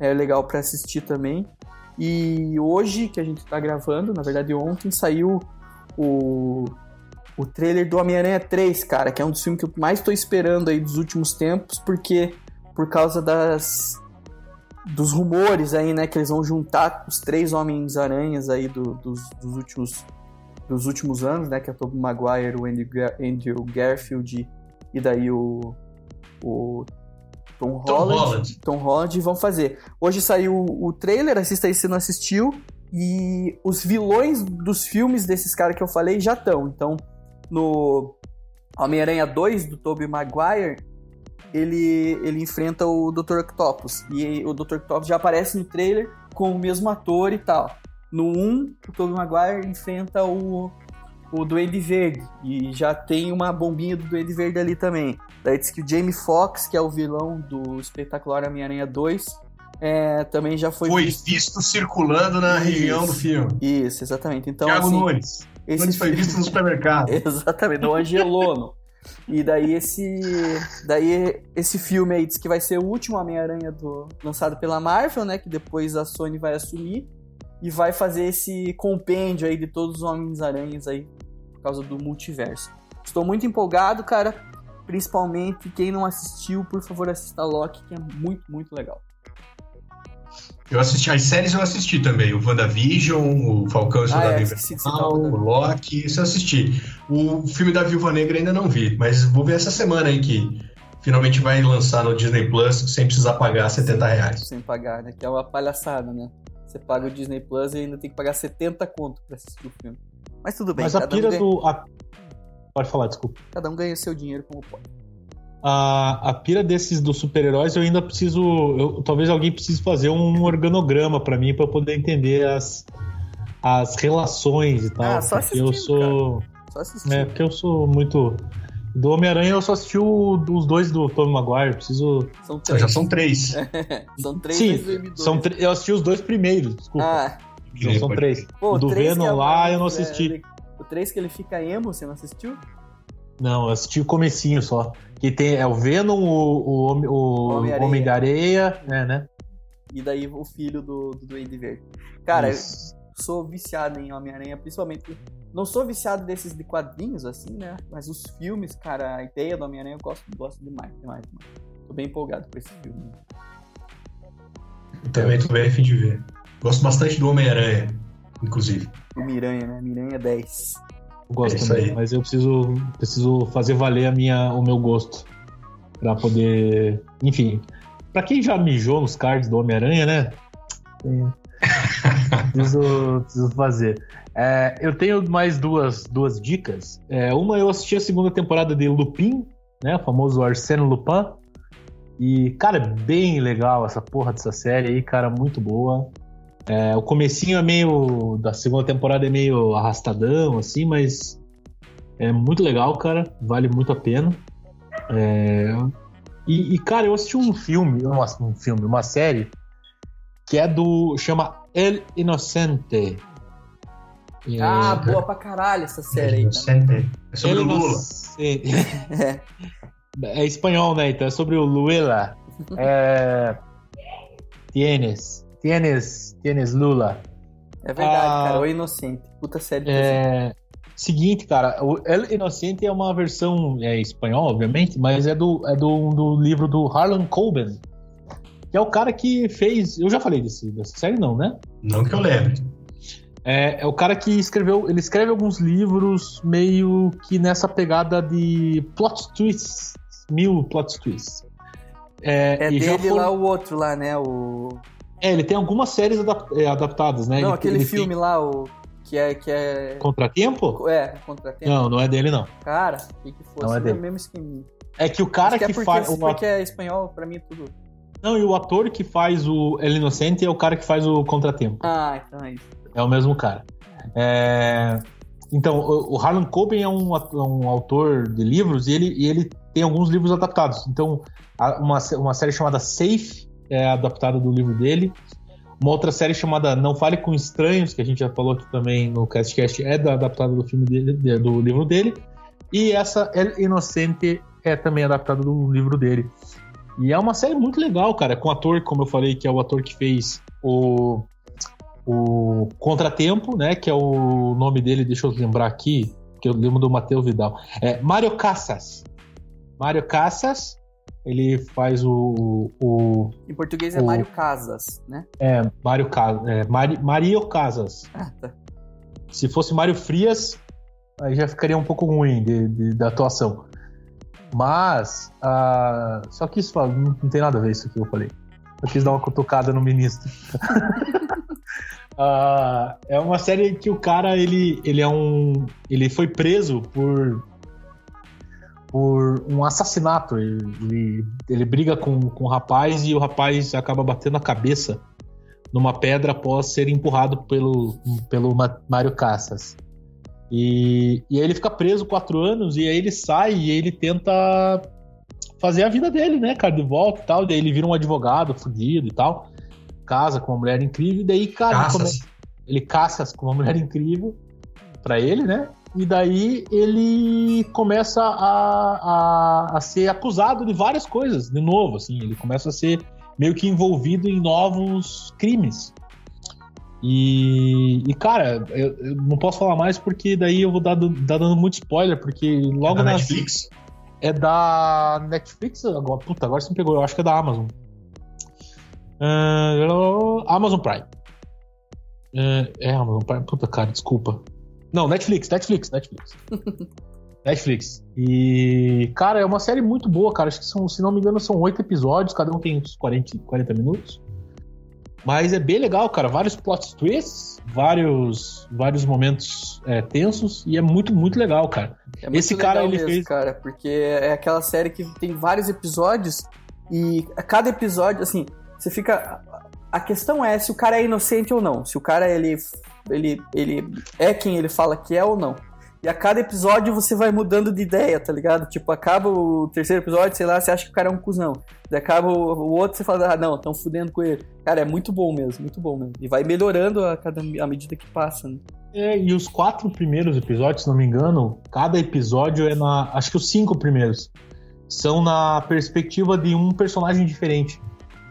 é legal pra assistir também. E hoje que a gente tá gravando, na verdade ontem saiu o, o trailer do Homem-Aranha 3, cara, que é um dos filmes que eu mais tô esperando aí dos últimos tempos, porque por causa das dos rumores aí, né, que eles vão juntar os três Homens-Aranhas aí do- dos, dos últimos dos últimos anos, né, que é o Tobey Maguire, o Andrew Garfield e daí o, o Tom Tom Holland, Holland. Tom Holland vão fazer. Hoje saiu o trailer, assista aí se não assistiu, e os vilões dos filmes desses caras que eu falei já estão. Então, no Homem-Aranha 2 do Tobey Maguire, ele, ele enfrenta o Dr. Octopus. E o Dr. Octopus já aparece no trailer com o mesmo ator e tal. No 1, o Tobey Maguire enfrenta o, o Duende Verde. E já tem uma bombinha do Duende Verde ali também. Daí diz que o Jamie Foxx, que é o vilão do espetacular Homem-Aranha 2, é, também já foi, Foi visto. visto circulando na Isso. região do filme. Isso, exatamente. Então, Thiago assim, Nunes. Esse foi visto no <laughs> supermercado. Exatamente, do Angelono. E daí esse, daí esse filme aí diz que vai ser o último Homem-Aranha do- lançado pela Marvel, né? Que depois a Sony vai assumir e vai fazer esse compêndio aí de todos os Homens-Aranhas aí por causa do multiverso. Estou muito empolgado, cara. Principalmente quem não assistiu, por favor, assista Loki, que é muito, muito legal. Eu assisti, as séries eu assisti também. O WandaVision, o Falcão e o Soldado é, Invernal, o Loki, isso eu assisti. O filme da Viúva Negra ainda não vi, mas vou ver essa semana aí que finalmente vai lançar no Disney Plus sem precisar pagar 70 reais. Sem pagar, né? Que é uma palhaçada, né? Você paga o Disney Plus e ainda tem que pagar 70 conto pra assistir o filme. Mas tudo bem, Mas a cada, um pira ganha, do. a- Pode falar, desculpa. cada um ganha o seu dinheiro como pode. A, a pira desses dos super-heróis eu ainda preciso. eu- talvez alguém precise fazer um organograma pra mim pra eu poder entender as, as relações e tal. Ah, só porque eu assistindo, sou. Só assistir. É, porque eu sou muito. Do Homem-Aranha eu só assisti o, os dois do Tobey Maguire. Preciso. São três. já são três. São três <laughs> Sim, vezes M2. são eu assisti os dois primeiros, desculpa. Ah, Não, são Pode- três. pô, O do três Venom é- lá eu não é, assisti. ele- o 3 que ele fica emo, você não assistiu? Não, eu assisti o comecinho só. Que tem é o Venom, o, o, Homem- o Homem-Areia. Homem da Areia, é, né? E daí o filho do, do Duende Verde. Cara, Isso. eu sou viciado em Homem-Aranha, principalmente. Não sou viciado desses de quadrinhos, assim, né? Mas os filmes, cara, a ideia do Homem-Aranha eu gosto, gosto demais, demais, demais. Tô bem empolgado por esse filme. Eu também tô bem a fim de ver. Gosto bastante do Homem-Aranha, inclusive. O Miranha, né? Miranha 10. Eu gosto É também, aí. mas eu preciso, preciso fazer valer a minha, o meu gosto. Pra poder. Enfim. Pra quem já mijou nos cards do Homem-Aranha, né? <laughs> Preciso, preciso fazer. É, eu tenho mais duas, duas dicas. É, uma, eu assisti a segunda temporada de Lupin, né? O famoso Arsène Lupin. E, cara, é bem legal essa porra dessa série aí, cara, muito boa. É, o comecinho é meio. da segunda temporada é meio arrastadão, assim, mas é muito legal, cara. Vale muito a pena. É, e, e, cara, eu assisti um filme, uma- um filme, uma série que é do. chama El Inocente. É, Ah, boa pra caralho essa série aí, cara. Inocente. É sobre El o Lula. Inocente. É. <laughs> É espanhol, né? Então é sobre o Luela. <laughs> É... Tienes. Tienes. Tienes Lula. É verdade, Ah. cara. O Inocente. Puta série. É... Seguinte, cara, o El Inocente é uma versão é, espanhol, obviamente, mas é do, é do, do livro do Harlan Coben, que é o cara que fez. Eu já falei desse, dessa série, não, né? Não que eu lembre. É, é o cara que escreveu. Ele escreve alguns livros meio que nessa pegada de plot twists, mil plot twists. É e já dele foram- lá o outro lá, né? O. É, ele tem algumas séries adap- é, adaptadas, né? Não, Ele- aquele ele filme lá, o. Que é. Que é. Tem Contratempo? É, Contratempo. Não, não é dele, não. Cara, o que, que fosse? Não é dele. o mesmo esqueminha. É que o cara que que, é porque, faz. O, porque é espanhol, pra mim é tudo. Não, e o ator que faz o El Inocente é o cara que faz o Contratempo. Ah, então é isso. É o mesmo cara. É, Então, o Harlan Coben é um, um autor de livros e ele, e ele tem alguns livros adaptados. Então, uma, uma série chamada Safe é adaptada do livro dele. Uma outra série chamada Não Fale com Estranhos, que a gente já falou aqui também no Castcast, é da, adaptada do filme dele, de- do livro dele. E essa El Inocente é também adaptada do livro dele. E é uma série muito legal, cara, com o ator, como eu falei, que é o ator que fez o, o Contratempo, né? Que é o nome dele, deixa eu lembrar aqui, que eu lembro do Matheus Vidal. É Mário Casas. Mário Casas, ele faz o. o Em português é O- Mário Casas, né? é, Mário Casas. É, Mari, Mario Casas. Ah, tá. Se fosse Mário Frias, aí já ficaria um pouco ruim de, de- da atuação. Mas, ah, só que isso não, não tem nada a ver isso que eu falei. Eu quis dar uma cutucada no ministro. <laughs> Ah, é uma série que o cara, ele, ele é um. Ele foi preso por. Por um assassinato. Ele, ele, briga com, com o rapaz e o rapaz acaba batendo a cabeça numa pedra após ser empurrado pelo, pelo Mário Cassas. E, e aí ele fica preso quatro anos e aí ele sai e ele tenta fazer a vida dele, né, cara, de volta e tal. Daí ele vira um advogado fudido e tal. Casa com uma mulher incrível e daí, cara, ele, Caças. ele caça com uma mulher incrível pra ele, né? E daí ele começa a, a, a ser acusado de várias coisas, de novo, assim. Ele começa a ser meio que envolvido em novos crimes. E, e, cara, eu, eu não posso falar mais porque daí eu vou dar, dar dando muito spoiler, porque logo da na Netflix? é da Netflix agora. Puta, agora você me pegou. Eu acho que é da Amazon. Ah, Amazon Prime. Ah, é Amazon Prime. Puta, cara, desculpa. Não, Netflix, Netflix, Netflix. <laughs> Netflix. E, cara, é uma série muito boa, cara. Acho que são, se não me engano, são oito episódios, cada um tem uns 40, 40 minutos. Mas é bem legal, cara. Vários plot twists, vários, vários momentos é, tensos e é muito, muito legal, cara. É muito Esse cara, legal ele mesmo, fez- cara, porque é aquela série que tem vários episódios e a cada episódio, assim, você fica. A questão é se o cara é inocente ou não. Se o cara ele, ele, ele é quem ele fala que é ou não. E a cada episódio você vai mudando de ideia, tá ligado? Tipo, acaba o terceiro episódio, sei lá, você acha que o cara é um cuzão. Daí acaba o, outro, você fala, ah, não, estão fudendo com ele. Cara, é muito bom mesmo, muito bom mesmo. E vai melhorando a cada à medida que passa, né? É, e os quatro primeiros episódios, se não me engano, cada episódio é na. Acho que os cinco primeiros são na perspectiva de um personagem diferente.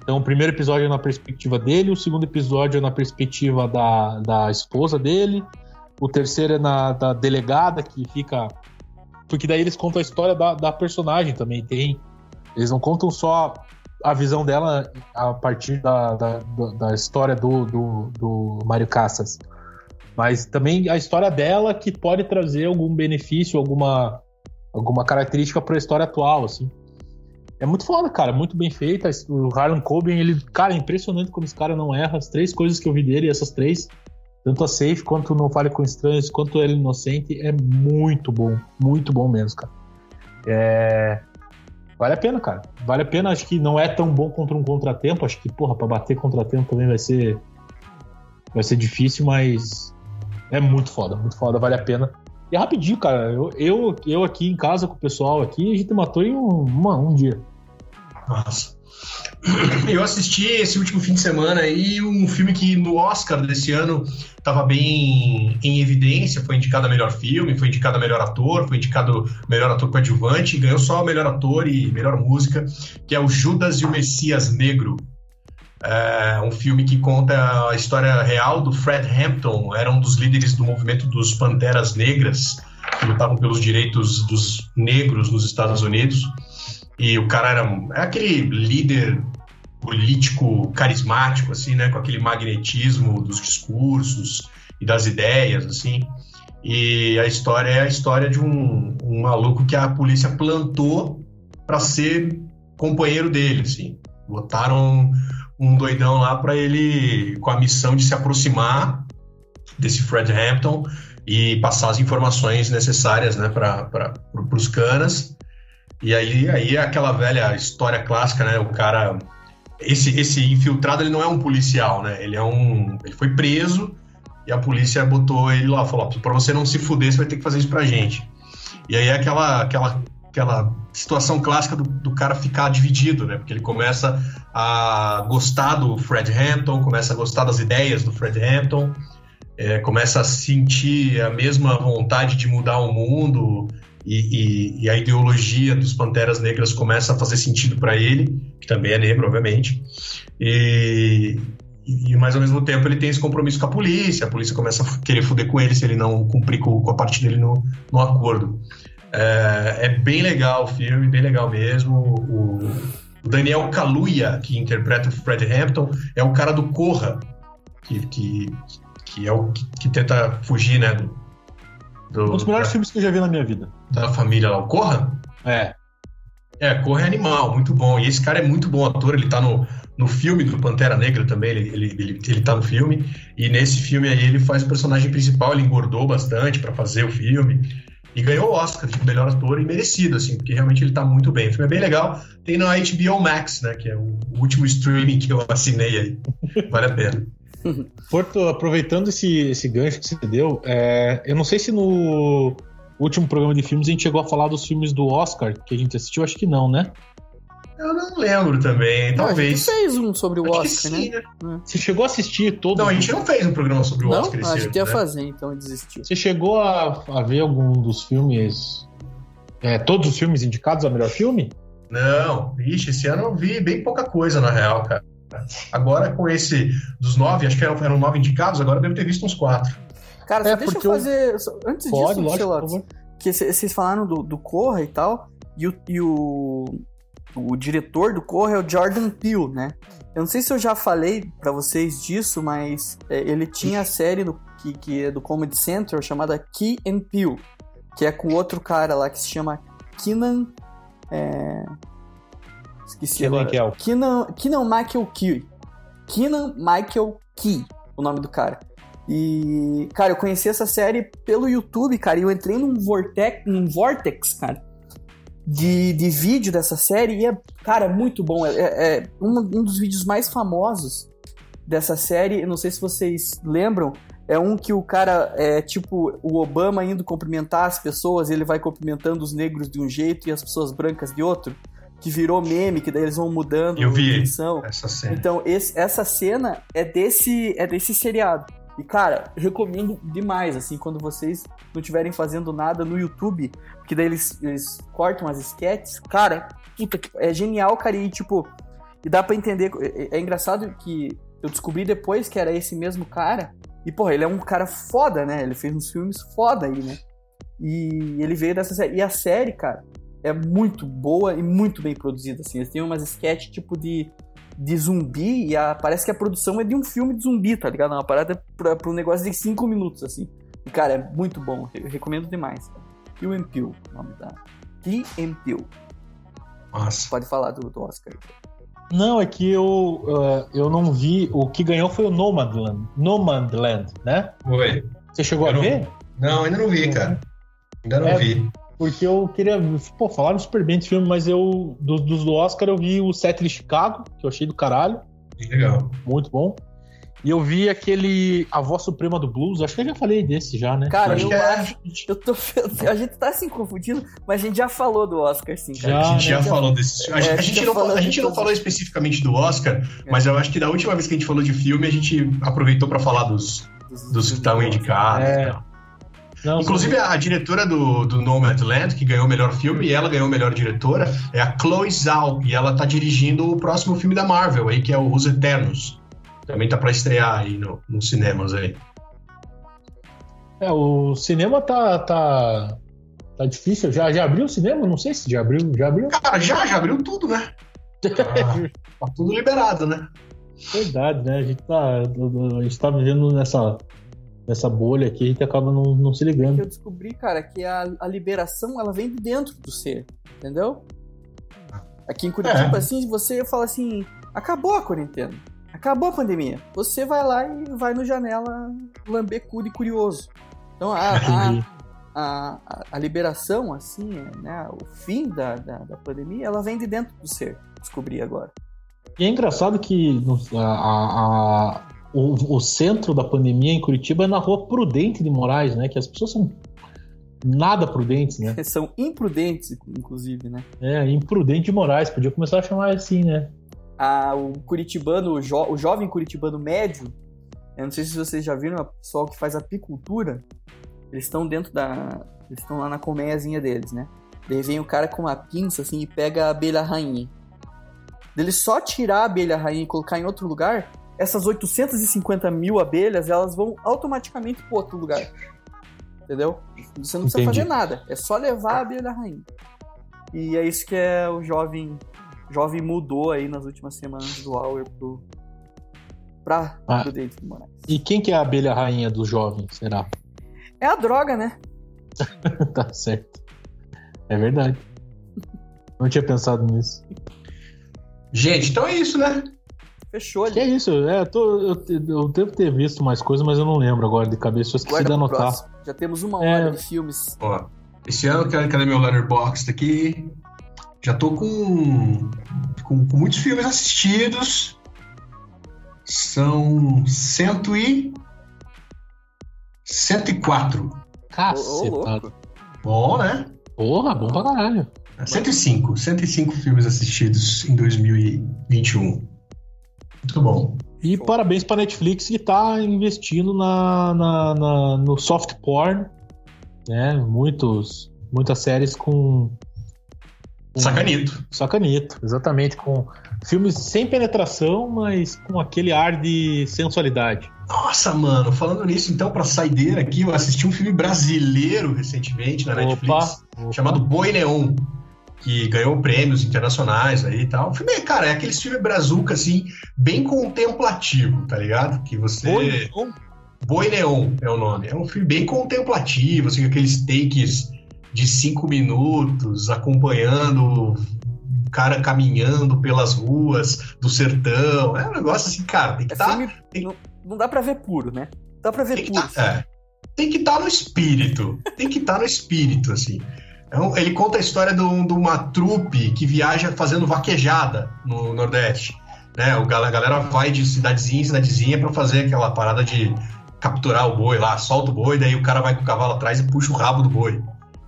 Então, o primeiro episódio é na perspectiva dele, o segundo episódio é na perspectiva da, da esposa dele, o terceiro é na da delegada que fica. Porque daí eles contam a história da, da personagem também. Tem. Eles não contam só a visão dela a partir da, da, da- história do, do, do Mário Casas. Mas também a história dela que pode trazer algum benefício, alguma, alguma característica para a história atual, assim. É muito foda, cara, muito bem feita. O Harlan Coben, ele, cara, é impressionante como esse cara não erra. As três coisas que eu vi dele, essas três, tanto a Safe quanto Não Fale com Estranhos, quanto Ele Inocente, é muito bom, muito bom mesmo, cara. É... Vale a pena, cara. Vale a pena, acho que não é tão bom contra um contratempo. Acho que, porra, pra bater contratempo também vai ser. Vai ser difícil, mas é muito foda, muito foda, vale a pena. E é rapidinho, cara. Eu, eu, eu aqui em casa com o pessoal aqui, a gente matou em um, uma- um dia. Nossa. Eu assisti esse último fim de semana aí um filme que no Oscar desse ano estava bem em evidência, foi indicado a melhor filme, foi indicado a melhor ator, foi indicado melhor ator coadjuvante, e ganhou só melhor ator e melhor música, que é o Judas e o Messias Negro. É um filme que conta a história real do Fred Hampton, era um dos líderes do movimento dos Panteras Negras, que lutavam pelos direitos dos negros nos Estados Unidos. E o cara era é aquele líder político carismático, assim, né? Com aquele magnetismo dos discursos e das ideias, assim. E a história é a história de um, um maluco que a polícia plantou para ser companheiro dele, assim. Botaram um doidão lá para ele, com a missão de se aproximar desse Fred Hampton e passar as informações necessárias, né, para os canas. E aí, aí é aquela velha história clássica, né? O cara. Esse, esse infiltrado ele não é um policial, né? Ele é um. Ele foi preso e a polícia botou ele lá, falou: "Ó, pra você não se fuder, você vai ter que fazer isso pra gente. E aí é aquela, aquela, aquela situação clássica do, do cara ficar dividido, né? Porque ele começa a gostar do Fred Hampton, começa a gostar das ideias do Fred Hampton, é, começa a sentir a mesma vontade de mudar o mundo e, e- e a ideologia dos Panteras Negras começa a fazer sentido para ele, que também é negro, obviamente. E, e, mas ao mesmo tempo ele tem esse compromisso com a polícia, a polícia começa a querer foder com ele se ele não cumprir com, com a parte dele no, no acordo. É, é bem legal o filme, bem legal mesmo. O, o Daniel Kaluuya, que interpreta o Fred Hampton, é o cara do Corra, que, que, que é o que, que tenta fugir, né? Do, do- Um dos melhores da, filmes que eu já vi na minha vida. da família lá, o Corra? É. É, Corra é animal, muito bom. E esse cara é muito bom ator, ele tá no, no filme do Pantera Negra também, ele, ele, ele, ele tá no filme. E nesse filme aí ele faz o personagem principal, ele engordou bastante pra fazer o filme. E ganhou o Oscar de melhor ator e merecido, assim, porque realmente ele tá muito bem. O filme é bem legal. Tem na HBO Max, né, que é o último streaming que eu assinei aí. Vale a pena. <laughs> Porto, aproveitando esse, esse gancho que você deu, é, eu não sei se no último programa de filmes a gente chegou a falar dos filmes do Oscar que a gente assistiu, acho que não, né? Eu não lembro também, Não, a talvez. gente fez um sobre o Acho que Oscar, sim, né? né? Você chegou a assistir todos? Não, a gente não fez um programa sobre o Não, Oscar esse a ano, gente ia né? fazer, então desistiu. Você chegou a, a ver algum dos filmes? é, todos os filmes indicados a melhor filme? Não, ixi, esse ano eu vi bem pouca coisa, na real, cara. Agora com esse dos nove, acho que eram, eram nove indicados, agora eu devo ter visto uns quatro. Cara, É, só deixa eu eu- fazer. só- Antes Pode, disso, que vocês falaram do, do Corra e tal, e o, e o, o diretor do Corra é o Jordan Peele, né? Eu não sei se eu já falei pra vocês disso, mas é, ele tinha a série do, que, que é do Comedy Central chamada Key and Peele, que é com outro cara lá que se chama Keenan. É... Esqueci Kenan agora. Kel. Keenan, Keenan Michael Key. Keenan Michael Key, o nome do cara. E, cara, eu conheci essa série pelo YouTube, cara, e eu entrei num vortex, num vortex, cara, de, de vídeo dessa série e é, cara, muito bom. É, é um, um dos vídeos mais famosos dessa série, eu não sei se vocês lembram, é um que o cara é tipo o Obama indo cumprimentar as pessoas, ele vai cumprimentando os negros de um jeito e as pessoas brancas de outro que virou meme, que daí eles vão mudando Eu vi essa cena. Então, esse, essa cena é desse, é desse seriado. E, cara, recomendo demais, assim, quando vocês não estiverem fazendo nada no YouTube, porque daí eles, eles cortam as sketches. Cara, puta, é genial, cara, e, tipo, e dá para entender. É, é, engraçado que eu descobri depois que era esse mesmo cara. E, porra, ele é um cara foda, né? Ele fez uns filmes foda aí, né? E ele veio dessa série. E a série, cara, é muito boa e muito bem produzida, assim. Eles têm umas sketches tipo de, de zumbi e a, parece que a produção é de um filme de zumbi, tá ligado? Uma parada pra, pra um negócio de 5 minutos, assim. E, cara, é muito bom. Eu recomendo demais. Kill and Peele, o nome da... Key and Peele. Nossa. Pode falar do, do Oscar. Não, é que eu, uh, eu não vi. O que ganhou foi o Nomadland, Nomadland né? Foi. Você chegou eu a ver? Não, ainda não vi, cara. Ainda não é, vi. Porque eu queria. Pô, falaram super bem desse filme, mas eu. Dos, dos do Oscar eu vi o Set de Chicago, que eu achei do caralho. Legal. Muito bom. E eu vi aquele A Voz Suprema do Blues, acho que eu já falei desse já, né? Cara, eu, eu é acho. Eu tô, <laughs> a gente tá assim confundindo, mas a gente já falou do Oscar, sim, cara. Já, a gente né? já, falou desse A, é, a, gente, não, a gente não falou especificamente do Oscar, é. mas eu acho que da última vez que a gente falou de filme, a gente aproveitou pra falar dos, dos, dos que estavam indicados. É. Não, Inclusive, a, a diretora do, do Nomadland, que ganhou o melhor filme, e ela ganhou a melhor diretora, é a Chloe Zhao, e ela tá dirigindo o próximo filme da Marvel aí, que é o Os Eternos. Também tá para estrear aí no, nos cinemas aí. É, o cinema tá, tá, tá difícil. Já, já abriu o cinema? Não sei se já abriu. Já abriu? Cara, já, já abriu tudo, né? Tá, <laughs> tá tudo liberado, né? Verdade, né? A gente tá, a gente tá vivendo nessa, nessa bolha aqui, a gente acaba não, não se ligando. Eu descobri, cara, que a, a liberação ela vem de dentro do ser, entendeu? Aqui em Curitiba, é. assim, você fala assim, acabou a quarentena, acabou a pandemia. Você vai lá e vai no janela lamber cu de curioso. Então a, <laughs> a, a, a, liberação, assim, né, o fim da, da, da, pandemia, ela vem de dentro do ser, descobri agora. E é engraçado que a, o, o, centro da pandemia em Curitiba é na rua Prudente de Moraes, né? Que as pessoas são nada prudentes, né? <laughs> são imprudentes, inclusive, né? É, imprudente de Moraes, podia começar a chamar assim, né? Ah, o curitibano, o, jo o jovem curitibano médio, eu não sei se vocês já viram, o pessoal que faz apicultura, eles estão dentro da... eles estão lá na colmeiazinha deles, né? Daí vem o cara com uma pinça, assim, e pega a abelha rainha. Dele só tirar a abelha rainha e colocar em outro lugar, essas 850 mil abelhas, elas vão automaticamente para outro lugar. Entendeu? Você não precisa Entendi. fazer nada. É só levar a abelha rainha. E é isso que é o jovem jovem mudou aí nas últimas semanas do Hour pro pra ah, de Moraes. E quem que é a abelha rainha do jovem, será? É a droga, né? <laughs> tá certo. É verdade. Não tinha pensado nisso. Gente, então é isso, né? Fechou ali. Que é isso, é, eu, tô, eu, eu, devo ter visto mais coisas, mas eu não lembro agora de cabeça, eu esqueci de anotar. Já temos uma hora é... de filmes. Ó, esse ano, cadê meu letterboxd aqui? Já tô com, com, com, muitos filmes assistidos. São cento e... 104. Cacetado. Bom, né? Porra, bom pra caralho. 105. 105 filmes assistidos em 2021. Muito bom. E Show. parabéns para Netflix que está investindo na, na, na, no soft porn, né? Muitos, muitas séries com, com sacanito. Sacanito, exatamente com filmes sem penetração, mas com aquele ar de sensualidade. Nossa, mano, falando nisso, então, para saideira aqui, eu assisti um filme brasileiro recentemente na Netflix, opa. chamado Boi Neon que ganhou prêmios internacionais aí e tal. O filme, cara, é aquele filme brazuca, assim, bem contemplativo, tá ligado? Que você... Boi Neon? Boi Neon é o nome. É um filme bem contemplativo, assim, aqueles takes de cinco minutos, acompanhando cara caminhando pelas ruas do sertão. É um negócio assim, cara, tem que estar. Tá, tem... não, não, dá pra ver puro, né? Dá pra ver puro. Tá, é, tem que estar tá no espírito. Tem que estar tá no espírito, assim. Então, ele conta a história de, uma trupe que viaja fazendo vaquejada no Nordeste. Né? A galera vai de cidadezinha em cidadezinha para fazer aquela parada de capturar o boi lá, solta o boi, daí o cara vai com o cavalo atrás e puxa o rabo do boi.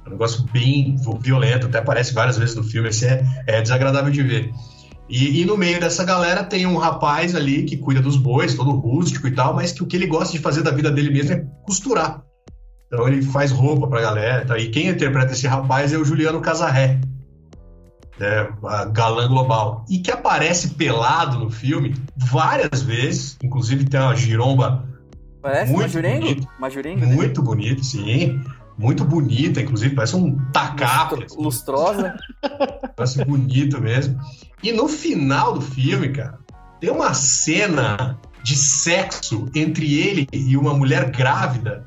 É um negócio bem violento, até aparece várias vezes no filme, assim, é, é desagradável de ver. E, e, no meio dessa galera tem um rapaz ali que cuida dos bois, todo rústico e tal, mas que o que ele gosta de fazer da vida dele mesmo é costurar. Então ele faz roupa pra galera. Tá? E quem interpreta esse rapaz é o Juliano Casarré, né, galã global. E que aparece pelado no filme várias vezes, inclusive tem uma giromba Parece muito Majurengo? Bonito, Majurengo muito né? bonito, sim. Muito bonita, inclusive, parece um tacape. Assim. Lustrosa. <laughs> Parece bonito mesmo. E no final do filme, cara, tem uma cena de sexo entre ele e uma mulher grávida,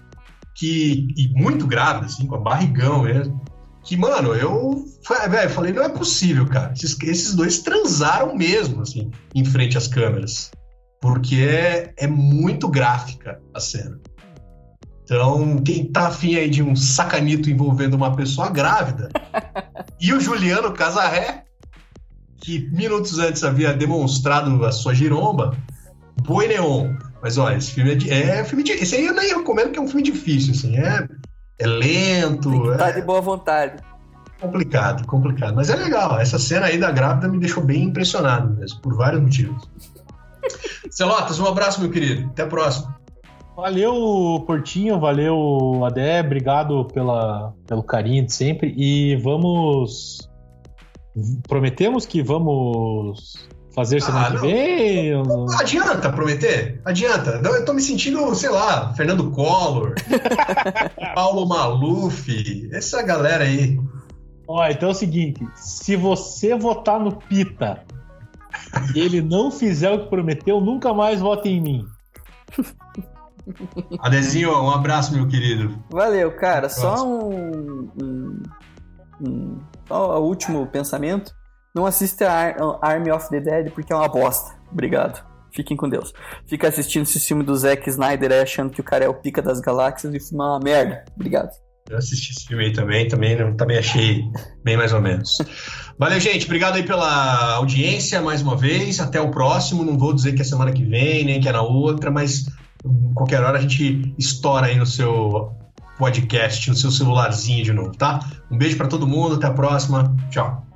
que e muito grávida, assim, com a barrigão mesmo. Que, mano, eu véio, falei, não é possível, cara. Esses, esses dois transaram mesmo, assim, em frente às câmeras. Porque é, é muito gráfica a cena. Então, quem tá afim aí de um sacanito envolvendo uma pessoa grávida, <laughs> e o Juliano Casarré, que minutos antes havia demonstrado a sua giromba, Boi Neon. Mas olha, esse filme é, de, é filme de, esse aí eu nem recomendo que é um filme difícil, assim, é, é lento. Tá é, de boa vontade. Complicado, complicado. Mas é legal. Essa cena aí da grávida me deixou bem impressionado mesmo, por vários motivos. <laughs> Celotas, um abraço, meu querido. Até a próxima. Valeu, Portinho, valeu, Adé, obrigado pela, pelo carinho de sempre e vamos. Prometemos que vamos fazer semana ah, que vem? Não, adianta prometer? Adianta. Eu tô me sentindo, sei lá, Fernando Collor, <laughs> Paulo Maluf, essa galera aí. Ó, então é o seguinte: se você votar no Pita e ele não fizer o que prometeu, nunca mais vote em mim. <laughs> Adezinho, um abraço, meu querido. Valeu, cara. Só um, um, um, Só o último pensamento. Não assista a Army of the Dead porque é uma bosta. Obrigado. Fiquem com Deus. Fica assistindo esse filme do Zack Snyder achando que o cara é o pica das galáxias e é uma merda. Obrigado. Eu assisti esse filme aí também, também, também achei bem mais ou menos. Valeu, gente. Obrigado aí pela audiência mais uma vez. Até o próximo. Não vou dizer que é semana que vem, nem que é na outra, mas qualquer hora a gente estoura aí no seu podcast, no seu celularzinho de novo, tá? Um beijo para todo mundo. Até a próxima. Tchau.